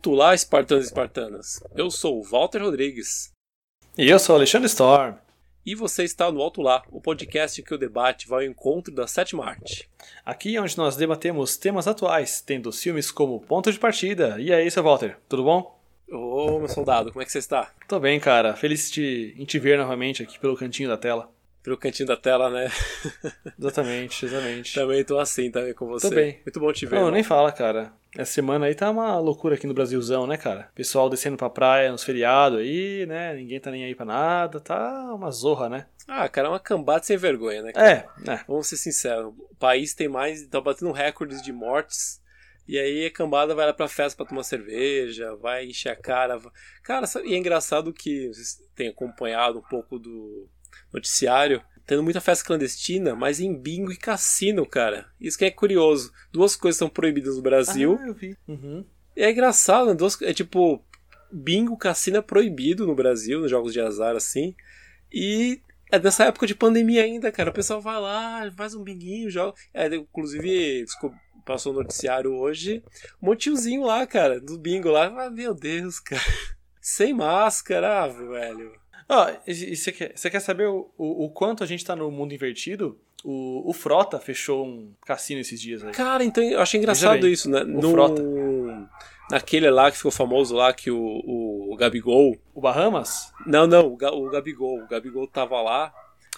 Alto lá, espartanos e espartanas. Eu sou o Walter Rodrigues. E eu sou o Alexandre Storm. E você está no Alto Lá, o podcast que o debate vai ao encontro da sétima arte. Aqui é onde nós debatemos temas atuais, tendo filmes como ponto de partida. E aí, seu Walter, tudo bom? Ô, meu soldado, como é que você está? Tô bem, cara. Feliz de, em te ver novamente aqui pelo cantinho da tela. Pelo cantinho da tela, né? exatamente, exatamente. também tô assim também com você. Tô bem. Muito bom te ver. Não, irmão. nem fala, cara. Essa semana aí tá uma loucura aqui no Brasilzão, né, cara? Pessoal descendo pra praia nos feriados aí, né? Ninguém tá nem aí pra nada. Tá uma zorra, né? Ah, cara, é uma cambada sem vergonha, né? cara? É, né? Vamos ser sinceros. O país tem mais. tá batendo recordes de mortes. E aí a cambada vai lá pra festa pra tomar cerveja, vai encher a cara. Cara, sabe- e é engraçado que vocês têm acompanhado um pouco do noticiário. Tendo muita festa clandestina, mas em bingo e cassino, cara. Isso que é curioso. Duas coisas são proibidas no Brasil. Ah, eu vi. Uhum. E é engraçado, né? Duas, é tipo, bingo, cassino é proibido no Brasil, nos jogos de azar, assim. E é dessa época de pandemia ainda, cara. O pessoal vai lá, faz um binguinho, joga. É, inclusive, passou no noticiário hoje, um lá, cara, do bingo lá. Ah, meu Deus, cara. Sem máscara, ah, velho. Ó, e você quer, você quer saber o, o, o quanto a gente tá no mundo invertido? O, o Frota fechou um cassino esses dias aí. Cara, então eu achei engraçado bem, isso, né? No, Frota. Naquele lá que ficou famoso lá, que o, o Gabigol. O Bahamas? Não, não, o, Ga- o Gabigol. O Gabigol tava lá.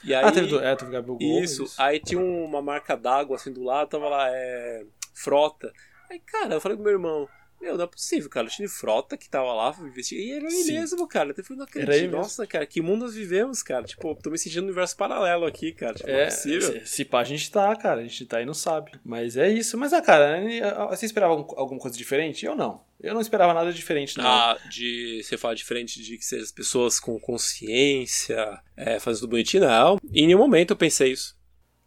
E aí, ah, teve, do- é, teve Gabriel Gol. isso, aí tinha uma marca d'água assim do lado, tava lá, é. Frota. Aí, cara, eu falei pro meu irmão. Meu, não é possível, cara. O time Frota que tava lá, investir. E era mesmo, cara. Eu falei, não acredito. Nossa, cara, que mundo nós vivemos, cara. Tipo, tô me sentindo no universo paralelo aqui, cara. Tipo, não é É, possível. se, se pá, a gente tá, cara. A gente tá e não sabe. Mas é isso. Mas, ah, cara, você esperava algum- alguma coisa diferente? Eu não. Eu não esperava nada diferente, não. Ah, de você falar diferente de que seja as pessoas com consciência, é, fazendo tudo bonitinho, não. Em nenhum momento eu pensei isso.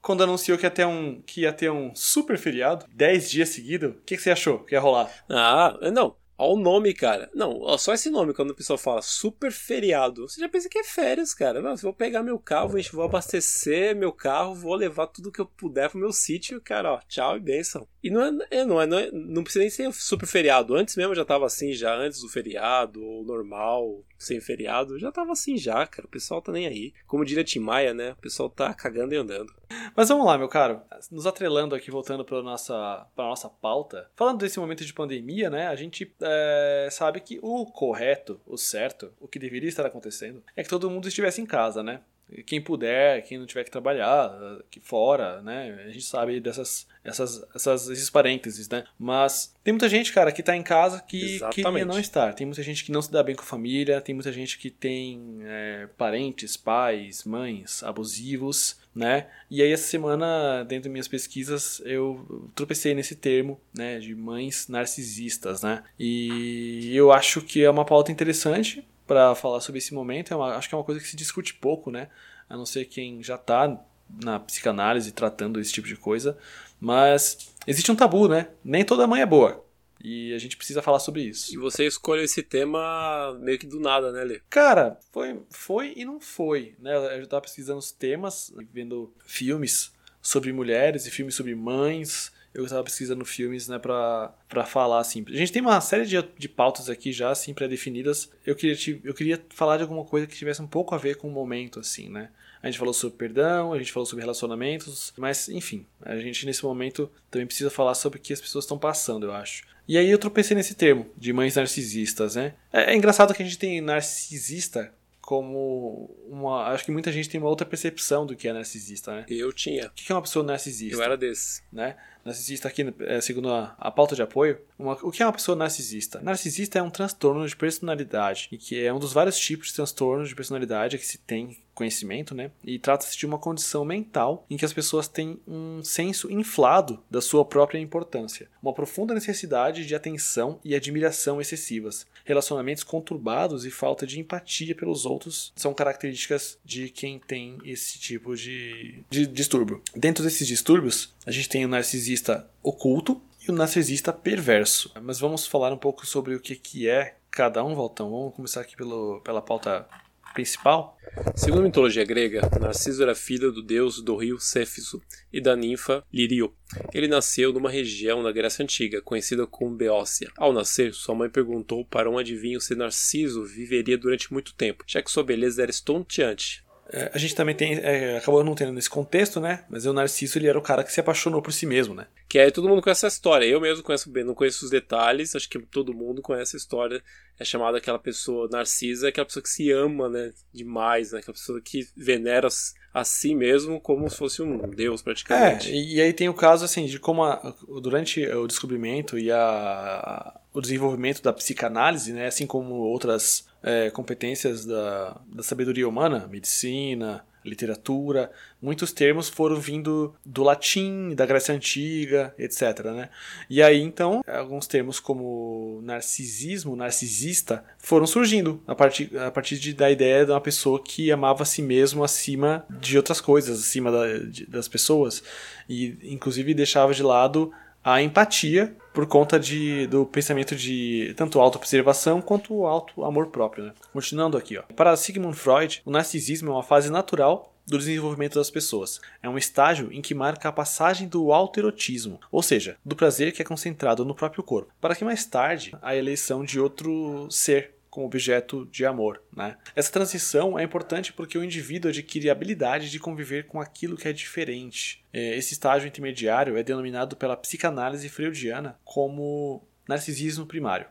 Quando anunciou que ia ter um, que ia ter um super feriado, 10 dias seguidos, o que, que você achou que ia rolar? Ah, não. Olha o nome, cara. Não, só esse nome, quando o pessoal fala super feriado, você já pensa que é férias, cara. Não, eu vou pegar meu carro, vou- abastecer meu carro, vou levar tudo que eu puder pro meu sítio, cara, ó, tchau e benção. E não é, é, não, é, não, é- não precisa nem ser super feriado. Antes mesmo eu já tava assim, já antes do feriado, ou normal, sem feriado, já tava assim já, cara. O pessoal tá nem aí. Como diria Tim Maia, né? O pessoal tá cagando e andando. Mas vamos lá, meu caro. Nos atrelando aqui, voltando para nossa, pra nossa pauta. Falando desse momento de pandemia, né? A gente é, sabe que o correto, o certo, o que deveria estar acontecendo é que todo mundo estivesse em casa, né? Quem puder, quem não tiver que trabalhar aqui fora, né? A gente sabe dessas essas, essas, esses parênteses, né? Mas tem muita gente, cara, que tá em casa que queria não estar. Tem muita gente que não se dá bem com a família, tem muita gente que tem é, parentes, pais, mães abusivos, né? E aí essa semana, dentro das minhas pesquisas, eu tropecei nesse termo, né, de mães narcisistas, né? E eu acho que é uma pauta interessante para falar sobre esse momento. É uma- acho que é uma coisa que se discute pouco, né? A não ser quem já tá na psicanálise tratando esse tipo de coisa, mas existe um tabu, né? Nem toda mãe é boa. E a gente precisa falar sobre isso. E você escolheu esse tema meio que do nada, né, Lê? Cara, foi, foi e não foi, né? Eu já tava pesquisando os temas, vendo filmes sobre mulheres e filmes sobre mães. Eu tava pesquisando filmes, né, pra, pra falar, assim. A gente tem uma série de, de pautas aqui já, assim, pré-definidas. Eu queria, te- eu queria falar de alguma coisa que tivesse um pouco a ver com o momento, assim, né? A gente falou sobre perdão, a gente falou sobre relacionamentos, mas, enfim, a gente nesse momento também precisa falar sobre o que as pessoas estão passando, eu acho. E aí eu tropecei nesse termo, de mães narcisistas, né? É, é engraçado que a gente tem narcisista como uma. Acho que muita gente tem uma outra percepção do que é narcisista, né? Eu tinha. O que é uma pessoa narcisista? Eu era desse. né? Narcisista aqui, é, segundo a, a pauta de apoio, uma- o que é uma pessoa narcisista? Narcisista é um transtorno de personalidade, e que é um dos vários tipos de transtornos de personalidade que se tem conhecimento, né? E trata-se de uma condição mental em que as pessoas têm um senso inflado da sua própria importância, uma profunda necessidade de atenção e admiração excessivas, relacionamentos conturbados e falta de empatia pelos outros são características de quem tem esse tipo de, de distúrbio. Dentro desses distúrbios, a gente tem o narcisista oculto e o narcisista perverso. Mas vamos falar um pouco sobre o que, que é cada um, Valtão. Vamos começar aqui pelo, pela pauta principal? Segundo a mitologia grega, Narciso era filho do deus do rio Céfiso e da ninfa Lirio. Ele nasceu numa região da Grécia Antiga, conhecida como Beócia. Ao nascer, sua mãe perguntou para um adivinho se Narciso viveria durante muito tempo, já que sua beleza era estonteante. É, a gente também tem, é, acabou não tendo nesse contexto, né? Mas o Narciso ele era o cara que se apaixonou por si mesmo, né? Que aí todo mundo conhece essa história. Eu mesmo conheço bem, não conheço os detalhes, acho que todo mundo conhece a história. É chamada aquela pessoa narcisa, aquela pessoa que se ama, né? Demais, né? Aquela pessoa que venera a si mesmo como se fosse um deus, praticamente. É, e aí tem o caso, assim, de como a, durante o descobrimento e a, o desenvolvimento da psicanálise, né? Assim como outras é, competências da, da sabedoria humana, medicina, literatura, muitos termos foram vindo do latim, da Grécia Antiga, etc. Né? E aí então alguns termos como narcisismo, narcisista, foram surgindo a partir, a partir de, da ideia de uma pessoa que amava a si mesmo acima de outras coisas, acima da, de, das pessoas, e inclusive deixava de lado a empatia por conta de, do pensamento de tanto autopreservação quanto alto amor próprio. Né? Continuando aqui, ó. para Sigmund Freud, o narcisismo é uma fase natural do desenvolvimento das pessoas. É um estágio em que marca a passagem do autoerotismo, ou seja, do prazer que é concentrado no próprio corpo, para que mais tarde a eleição de outro ser como objeto de amor. Né? Essa transição é importante porque o indivíduo adquire a habilidade de conviver com aquilo que é diferente. É, esse estágio intermediário é denominado pela psicanálise freudiana como narcisismo primário.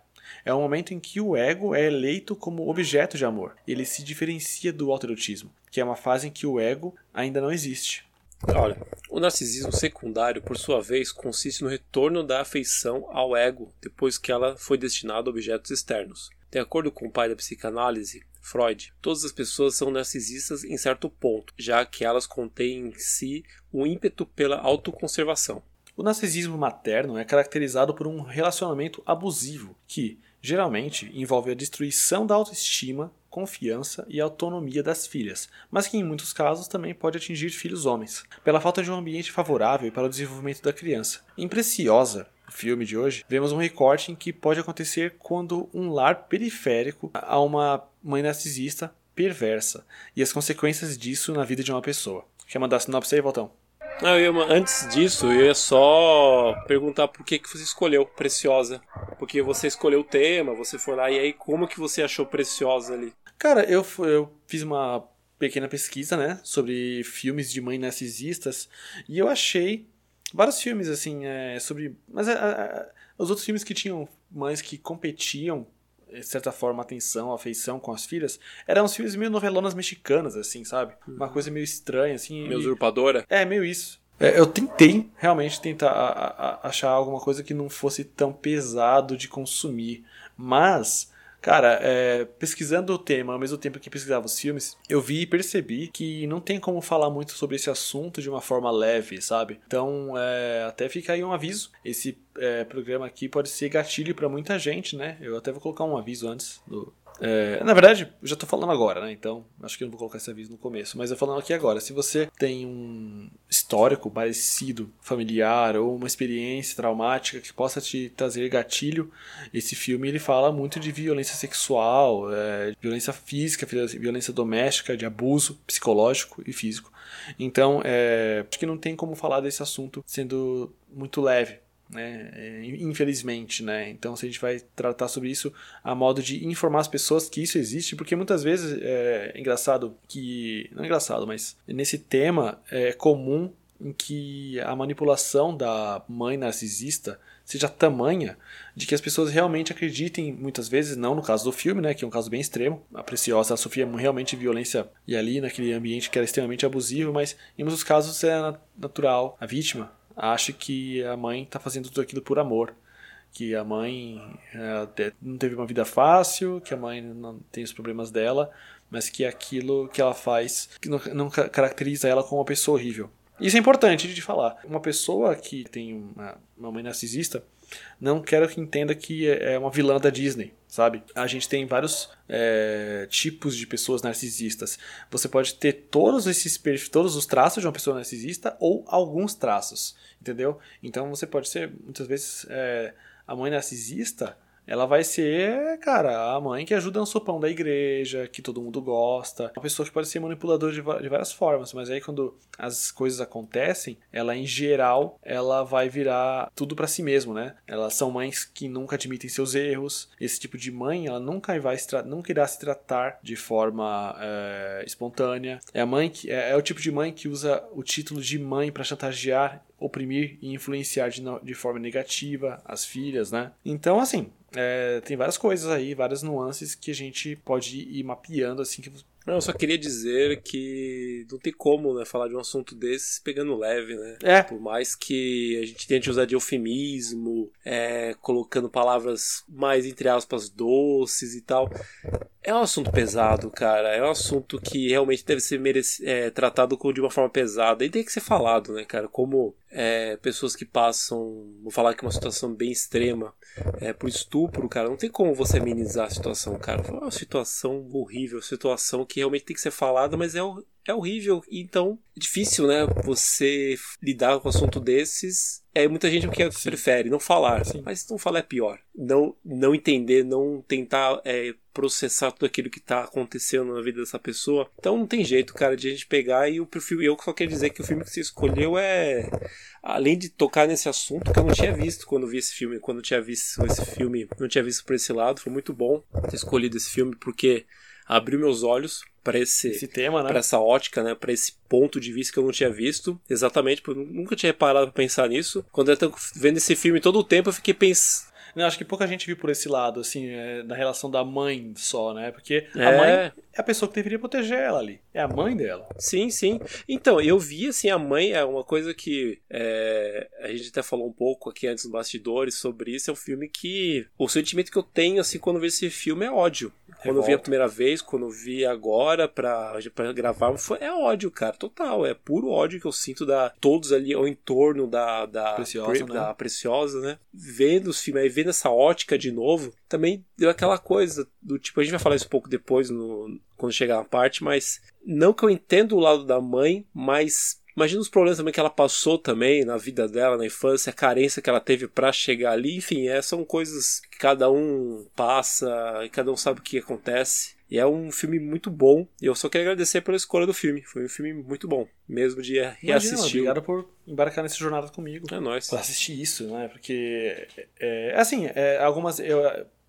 É o momento em que o ego é eleito como objeto de amor. Ele se diferencia do autoerotismo, que é uma fase em que o ego ainda não existe. Olha, o narcisismo secundário, por sua vez, consiste no retorno da afeição ao ego depois que ela foi destinada a objetos externos. De acordo com o pai da psicanálise, Freud, todas as pessoas são narcisistas em certo ponto, já que elas contêm em si um ímpeto pela autoconservação. O narcisismo materno é caracterizado por um relacionamento abusivo que, geralmente, envolve a destruição da autoestima, confiança e autonomia das filhas, mas que em muitos casos também pode atingir filhos homens, pela falta de um ambiente favorável para o desenvolvimento da criança. Em Preciosa, filme de hoje, vemos um recorte em que pode acontecer quando um lar periférico a uma mãe narcisista perversa e as consequências disso na vida de uma pessoa. Quer mandar sinopse aí, Voltão? Não, eu antes disso, eu ia só perguntar por que, que você escolheu Preciosa. Porque você escolheu o tema, você foi lá, e aí como que você achou Preciosa ali? Cara, eu, eu fiz uma pequena pesquisa, né, sobre filmes de mães narcisistas, e eu achei vários filmes, assim, é, sobre. Mas é, é, os outros filmes que tinham mães que competiam, de certa forma, atenção, afeição com as filhas, eram uns filmes meio novelonas mexicanas, assim, sabe? Uma coisa meio estranha, assim. Meio usurpadora? É, meio isso. É, eu tentei realmente tentar a, achar alguma coisa que não fosse tão pesado de consumir, mas Cara, é, pesquisando o tema ao mesmo tempo que pesquisava os filmes, eu vi e percebi que não tem como falar muito sobre esse assunto de uma forma leve, sabe? Então, é, até fica aí um aviso. Esse é, programa aqui pode ser gatilho para muita gente, né? Eu até vou colocar um aviso antes do, é, na verdade, eu já estou falando agora, né? Então, acho que eu não vou colocar esse aviso no começo. Mas eu falando aqui agora. Se você tem um histórico parecido, familiar, ou uma experiência traumática que possa te trazer gatilho, esse filme ele fala muito de violência sexual, é, violência física, violência doméstica, de abuso psicológico e físico. Então, é, acho que não tem como falar desse assunto sendo muito leve né? É, infelizmente, né? Então, se a gente vai tratar sobre isso a modo de informar as pessoas que isso existe, porque muitas vezes é engraçado que não é engraçado, mas nesse tema é comum em que a manipulação da mãe narcisista seja tamanha de que as pessoas realmente acreditem, muitas vezes, não no caso do filme, né, que é um caso bem extremo, a Preciosa sofria realmente violência e ali naquele ambiente que era extremamente abusivo, mas em muitos casos é natural, a vítima acha que a mãe está fazendo tudo aquilo por amor. Que a mãe é, não teve uma vida fácil, que a mãe não tem os problemas dela, mas que aquilo que ela faz não, não caracteriza ela como uma pessoa horrível. Isso é importante de falar. Uma pessoa que tem uma, uma mãe narcisista, não quero que entenda que é, é uma vilã da Disney, sabe? A gente tem vários é, tipos de pessoas narcisistas. Você pode ter todos esses todos os traços de uma pessoa narcisista ou alguns traços, entendeu? Então você pode ser muitas vezes é, a mãe narcisista ela vai ser, cara, a mãe que ajuda no sopão da igreja, que todo mundo gosta. Uma pessoa que pode ser manipuladora de, várias formas, mas aí quando as coisas acontecem, ela em geral, ela vai virar tudo para si mesmo, né? Elas são mães que nunca admitem seus erros. Esse tipo de mãe, ela nunca vai nunca irá se tratar de forma é, espontânea. É a mãe que é, é, o tipo de mãe que usa o título de mãe para chantagear oprimir e influenciar de, de forma negativa as filhas, né? Então, assim, é, tem várias coisas aí, várias nuances que a gente pode ir mapeando assim que não, eu só queria dizer que não tem como né, falar de um assunto desses pegando leve, né? É. Por mais que a gente tente usar de eufemismo, é, colocando palavras mais, entre aspas, doces e tal. É um assunto pesado, cara. É um assunto que realmente deve ser merec é, tratado de uma forma pesada. E tem que ser falado, né, cara? Como é, pessoas que passam, vou falar que é uma situação bem extrema, é, por estupro, cara, não tem como você amenizar a situação, cara. É uma situação horrível, situação que realmente tem que ser falada, mas é, é horrível. Então, é difícil, né? Você lidar com um assunto desses. É muita gente que Sim. prefere não falar, Sim. mas não falar é pior. Não, não entender, não tentar é, processar tudo aquilo que tá acontecendo na vida dessa pessoa. Então não tem jeito, cara, de a gente pegar e o perfil. Eu só quero dizer que o filme que você escolheu é. Além de tocar nesse assunto que eu não tinha visto quando vi esse filme, quando eu tinha visto esse filme, não tinha visto por esse lado, foi muito bom ter escolhido esse filme porque abriu meus olhos para esse, esse tema, né? Para essa ótica, né? Para esse ponto de vista que eu não tinha visto. Exatamente, porque eu nunca tinha parado para pensar nisso. Quando eu tô vendo esse filme todo o tempo, eu fiquei pensando não, acho que pouca gente viu por esse lado, assim, é, da relação da mãe só, né? Porque é. a mãe é a pessoa que deveria proteger ela ali. É a mãe dela. Sim, sim. Então, eu vi, assim, a mãe é uma coisa que é, a gente até falou um pouco aqui antes nos bastidores sobre isso. É um filme que. O sentimento que eu tenho, assim, quando vejo esse filme é ódio. Quando eu vi a primeira vez, quando eu vi agora pra, pra gravar, foi, é ódio, cara, total. É puro ódio que eu sinto da todos ali ao entorno da, da, preciosa, pre, né? da preciosa, né? Vendo os filmes, aí vendo essa ótica de novo, também deu aquela coisa do tipo, a gente vai falar isso um pouco depois no, quando chegar na parte, mas não que eu entenda o lado da mãe, mas Imagina os problemas também que ela passou também na vida dela, na infância, a carência que ela teve para chegar ali. Enfim, é, são coisas que cada um passa e cada um sabe o que acontece. E é um filme muito bom. E eu só quero agradecer pela escolha do filme. Foi um filme muito bom, mesmo de reassistir. Obrigado por embarcar nessa jornada comigo. É nóis. Pra assistir isso, né? Porque, é, é assim, é, algumas. Eu,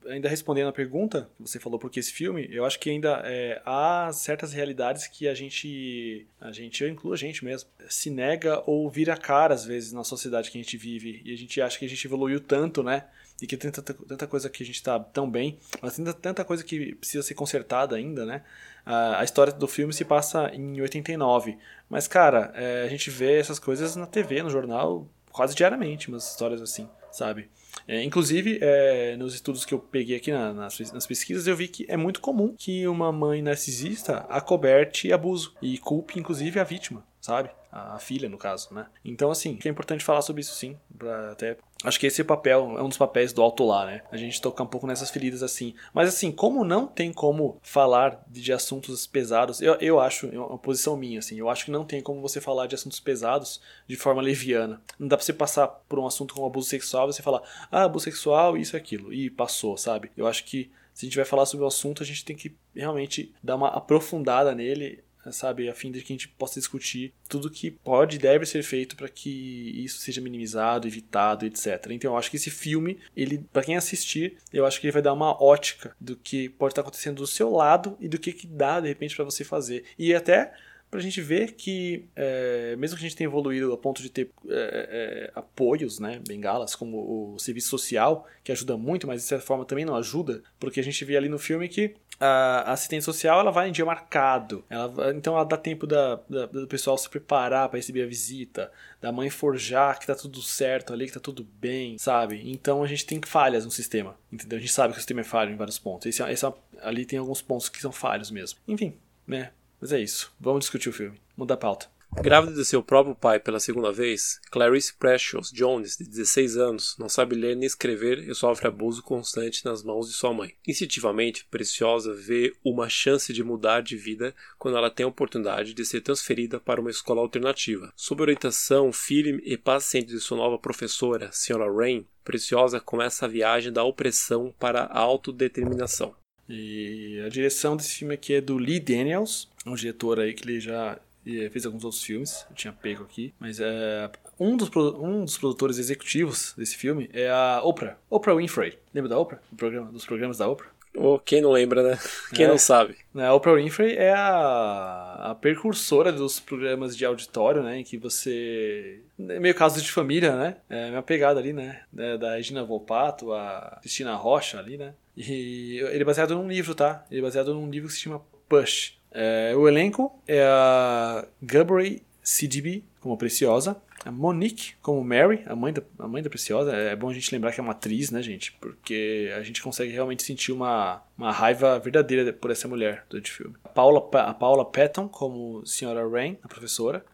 ainda respondendo a pergunta que você falou por que esse filme, eu acho que ainda é, há certas realidades que a gente, a gente, eu incluo a gente mesmo, se nega ou vira cara às vezes na sociedade que a gente vive e a gente acha que a gente evoluiu tanto, né? E que tem tanta, tanta coisa que a gente está tão bem, mas tem tanta coisa que precisa ser consertada ainda, né? A, a história do filme se passa em 89, mas cara, é, a gente vê essas coisas na TV, no jornal, quase diariamente, umas histórias assim, sabe? É, inclusive, é, nos estudos que eu peguei aqui na, nas, nas, pesquisas, eu vi que é muito comum que uma mãe narcisista acoberte abuso e culpe, inclusive, a vítima, sabe? A, a filha, no caso, né? Então, assim, é importante falar sobre isso sim, pra até Acho que esse papel, é um dos papéis do alto lá, né? A gente tocar um pouco nessas feridas assim. Mas assim, como não tem como falar de assuntos pesados, eu, eu acho, é uma posição minha, assim, eu acho que não tem como você falar de assuntos pesados de forma leviana. Não dá pra você passar por um assunto como abuso sexual e você falar, ah, abuso sexual, isso e aquilo, e passou, sabe? Eu acho que se a gente vai falar sobre o assunto, a gente tem que realmente dar uma aprofundada nele sabe, a fim de que a gente possa discutir tudo que pode e deve ser feito para que isso seja minimizado, evitado, etc. Então eu acho que esse filme, ele para quem assistir, eu acho que ele vai dar uma ótica do que pode estar acontecendo do seu lado e do que, que dá de repente para você fazer. E até para a gente ver que, é, mesmo que a gente tenha evoluído a ponto de ter é, é, apoios, né, bengalas, como o serviço social, que ajuda muito, mas de certa forma também não ajuda, porque a gente vê ali no filme que a assistente social ela vai em dia marcado, ela, então ela dá tempo da, da do pessoal se preparar para receber a visita, da mãe forjar que tá tudo certo ali, que tá tudo bem, sabe? Então a gente tem falhas no sistema, entendeu? A gente sabe que o sistema é falho em vários pontos. Esse, esse, ali tem alguns pontos que são falhos mesmo. Enfim, né? Mas é isso. Vamos discutir o filme. Muda a pauta. Grávida de seu próprio pai pela segunda vez, Clarice Precious Jones, de 16 anos, não sabe ler nem escrever e sofre abuso constante nas mãos de sua mãe. Instintivamente, Preciosa vê uma chance de mudar de vida quando ela tem a oportunidade de ser transferida para uma escola alternativa. Sob orientação firme e paciente de sua nova professora, Sra. Rain, Preciosa começa a viagem da opressão para a autodeterminação. E a direção desse filme aqui é do Lee Daniels, um diretor aí que ele já e fez alguns outros filmes, eu tinha pego aqui, mas é, um, dos, um dos produtores executivos desse filme é a Oprah, Oprah Winfrey. Lembra da Oprah? Do programa, dos programas da Oprah? Oh, quem não lembra, né? Quem é, não sabe. A Oprah Winfrey é a, a precursora dos programas de auditório, né? Em que você. É meio caso de família, né? É minha pegada ali, né? Da Regina Volpato, a Cristina Rocha ali, né? E ele é baseado num livro, tá? Ele é baseado num livro que se chama Push. É, o elenco é a Gabrielle CDB como Preciosa, a Monique como Mary, a mãe, da, a mãe da Preciosa. É bom a gente lembrar que é uma atriz, né, gente? Porque a gente consegue realmente sentir uma, uma raiva verdadeira por essa mulher durante o filme. A Paula, a Paula Patton como Senhora Rain, a professora.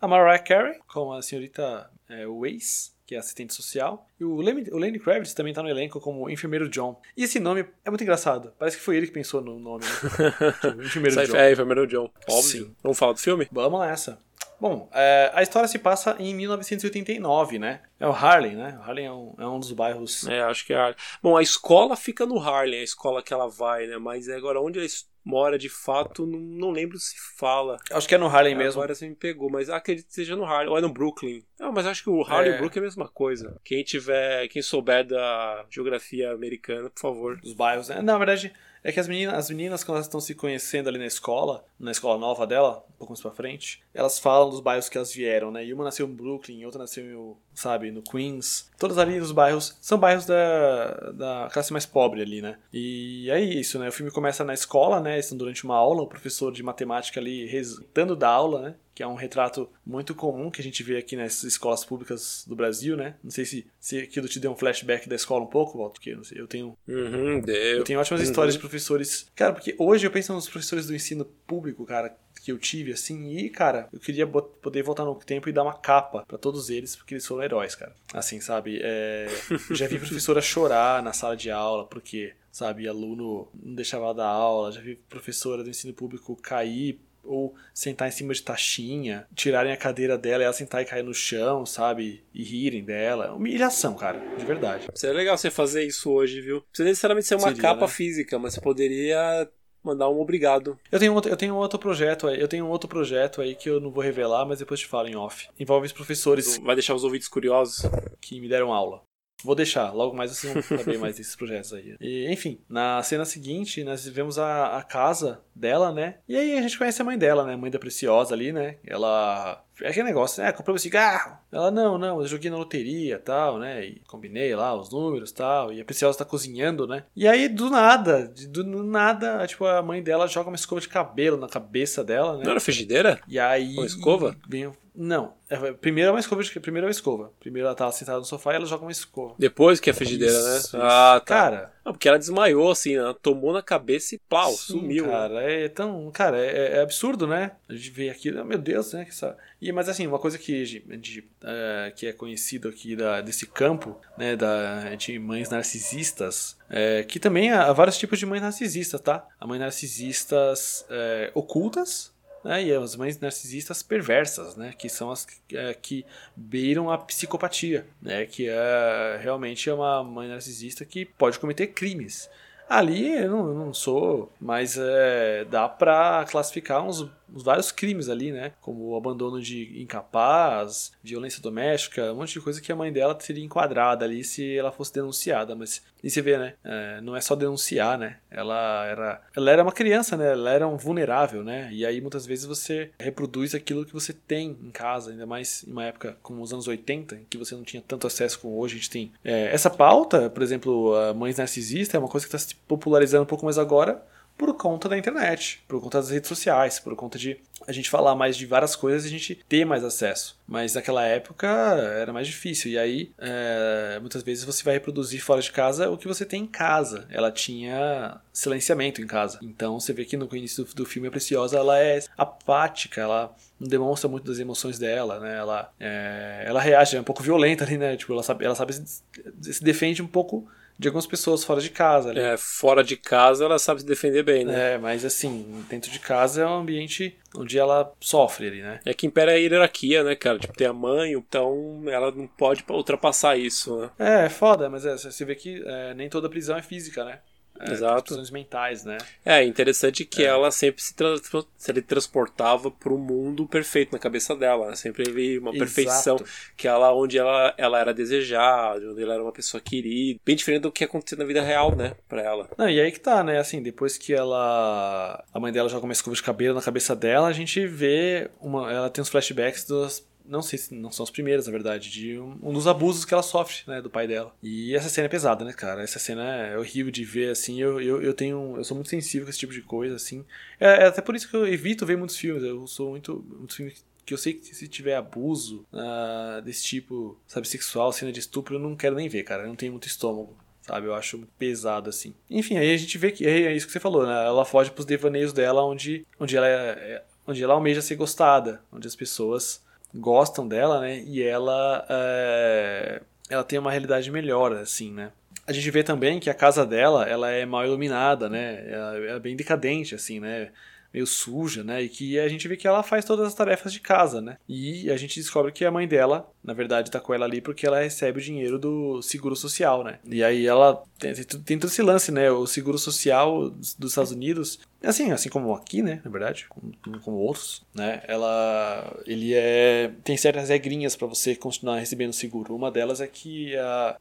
A Mariah Carey como a senhorita é, Weiss que é assistente social. E o Lenny, o Lenny Kravitz também tá no elenco como enfermeiro John. E esse nome é muito engraçado. Parece que foi ele que pensou no nome. Né? tipo, enfermeiro John. É, enfermeiro John. Óbvio. Sim. Vamos falar do filme? Vamos nessa. Bom, é, a história se passa em 1989, né? É o Harlem, né? O Harlem é um, é um dos bairros. É, acho que é Harlem. Bom, a escola fica no Harlem, a escola que ela vai, né? Mas é agora onde ela mora de fato, não, não lembro se fala. Acho que é no Harlem é, mesmo. Agora você me pegou, mas acredito que seja no Harlem, ou é no Brooklyn. Não, mas acho que o Harlem é. e o Brooklyn é a mesma coisa. Quem tiver, quem souber da geografia americana, por favor. Os bairros, né? Na verdade, é que as meninas, as meninas, quando elas estão se conhecendo ali na escola, na escola nova dela, um pouco mais pra frente, elas falam dos bairros que elas vieram, né? E uma nasceu em Brooklyn, outra nasceu, em, sabe, no Queens. Todas ali nos bairros são bairros da, da classe mais pobre ali, né? E é isso, né? O filme começa na escola, né? Estão durante uma aula, o professor de matemática ali resultando da aula, né? que é um retrato muito comum que a gente vê aqui nas escolas públicas do Brasil, né? Não sei se, se aquilo te deu um flashback da escola um pouco, Walter, porque sei, eu tenho. Uhum. Eu tenho ótimas uhum. histórias de professores. Cara, porque hoje eu penso nos professores do ensino público, cara, que eu tive, assim, e, cara, eu queria poder voltar no tempo e dar uma capa para todos eles, porque eles foram heróis, cara. Assim, sabe? É... já vi professora chorar na sala de aula, porque, sabe, aluno não deixava dar aula, já vi professora do ensino público cair ou sentar em cima de taxinha, tirarem a cadeira dela e ela sentar e cair no chão, sabe? E rirem dela. Humilhação, cara, de verdade. Seria legal você fazer isso hoje, viu? Não precisa necessariamente ser uma Seria, capa né? física, mas você poderia mandar um obrigado. Eu tenho, outro, eu tenho outro projeto aí, eu tenho um outro projeto aí que eu não vou revelar, mas depois te falo em off. Envolve os professores. Vai deixar os ouvidos curiosos? Que me deram aula. Vou deixar, logo mais vocês vão saber mais desses projetos aí. E, enfim, na cena seguinte, nós vemos a, a casa dela, né? E aí a gente conhece a mãe dela, né? A mãe da Preciosa ali, né? Ela é aquele negócio, né? Comprou um cigarro. Ela, não, não, eu joguei na loteria tal, né? E combinei lá os números tal. E a Preciosa tá cozinhando, né? E aí, do nada, do nada, tipo, a mãe dela joga uma escova de cabelo na cabeça dela, né? Não era frigideira? E aí. Uma escova? Bem, não. É, primeiro é uma escova. Primeiro é uma escova. Primeiro ela tá sentada no sofá e ela joga uma escova. Depois que é a frigideira, isso, né? Isso. Ah, tá. Cara. Não, porque ela desmaiou, assim, ela tomou na cabeça e pau, sim, sumiu. Cara, é tão. Cara, é, é, absurdo, né? A gente vê aqui, meu Deus, né? Que essa... e, mas assim, uma coisa que, de, uh, que é conhecido aqui da, desse campo, né? Da, de mães narcisistas. É, que também há vários tipos de mães narcisistas, tá? Há mães narcisistas é, ocultas, né, e as mães narcisistas perversas, né, que são as é, que beiram a psicopatia, né, que é realmente é uma mãe narcisista que pode cometer crimes. Ali eu não, eu não sou, mas é, dá para classificar uns vários crimes ali, né? Como o abandono de incapaz, violência doméstica, um monte de coisa que a mãe dela seria enquadrada ali se ela fosse denunciada. Mas e você vê, né? É, não é só denunciar, né? Ela era, ela era uma criança, né? Ela era um vulnerável, né? E aí muitas vezes você reproduz aquilo que você tem em casa, ainda mais em uma época como os anos 80, em que você não tinha tanto acesso como hoje a gente tem. É, essa pauta, por exemplo, mães narcisistas, é uma coisa que está se popularizando um pouco mais agora por conta da internet, por conta das redes sociais, por conta de a gente falar mais de várias coisas e a gente ter mais acesso. Mas naquela época era mais difícil. E aí, é, muitas vezes você vai reproduzir fora de casa o que você tem em casa. Ela tinha silenciamento em casa. Então você vê que no início do, do filme a Preciosa ela é apática, ela não demonstra muito das emoções dela, né? Ela, é, ela reage, é um pouco violenta ali, né? Tipo, ela sabe, ela sabe se, se defende um pouco de algumas pessoas fora de casa. Ali. É, fora de casa ela sabe se defender bem, né? É, mas assim, dentro de casa é um ambiente onde ela sofre ali, né? É que impera a hierarquia, né, cara? Tipo, tem a mãe, então ela não pode ultrapassar isso, né? É, é foda, mas é, você vê que é, nem toda prisão é física, né? É, Exato. Questões mentais, né? É, interessante que é. ela sempre se, tra se transportava para o mundo perfeito na cabeça dela. Né? Sempre havia uma Exato. perfeição que ela onde ela, ela era desejada, onde ela era uma pessoa querida. Bem diferente do que acontecia na vida real, né? Pra ela. Não, e aí que tá, né? Assim, depois que ela. A mãe dela joga uma escova de cabelo na cabeça dela, a gente vê. uma Ela tem uns flashbacks das não sei se não são as primeiras, na verdade, de um, um, dos abusos que ela sofre, né, do pai dela. E essa cena é pesada, né, cara? Essa cena é horrível de ver, assim. Eu, eu, eu tenho. Eu sou muito sensível com esse tipo de coisa, assim. É, é até por isso que eu evito ver muitos filmes. Eu sou muito. Muitos filmes que eu sei que se tiver abuso uh, desse tipo, sabe, sexual, cena de estupro, eu não quero nem ver, cara. Eu não tenho muito estômago sabe? Eu acho pesado, assim. Enfim, aí a gente vê que é isso que você falou, né? Ela foge pros devaneios dela onde, onde ela é, é onde ela almeja ser gostada, onde as pessoas gostam dela, né? E ela, é, ela tem uma realidade melhor, assim, né? A gente vê também que a casa dela, ela é mal iluminada, né? Ela é bem decadente, assim, né? Meio suja, né? E que a gente vê que ela faz todas as tarefas de casa, né? E a gente descobre que a mãe dela, na verdade, tá com ela ali porque ela recebe o dinheiro do seguro social, né? E aí ela tem, tem todo esse lance, né? O seguro social dos Estados Unidos, assim, assim como aqui, né? Na verdade, como, como outros, né? Ela, ele é tem certas regrinhas para você continuar recebendo seguro. Uma delas é que a,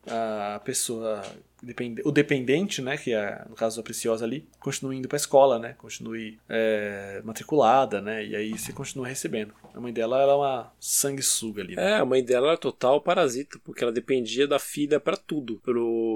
a pessoa o dependente, né, que é no caso da Preciosa ali, continue indo para a escola, né, continue é, matriculada, né, e aí você continua recebendo. A mãe dela era uma sanguessuga ali. Né? É, a mãe dela era total parasita, porque ela dependia da filha para tudo,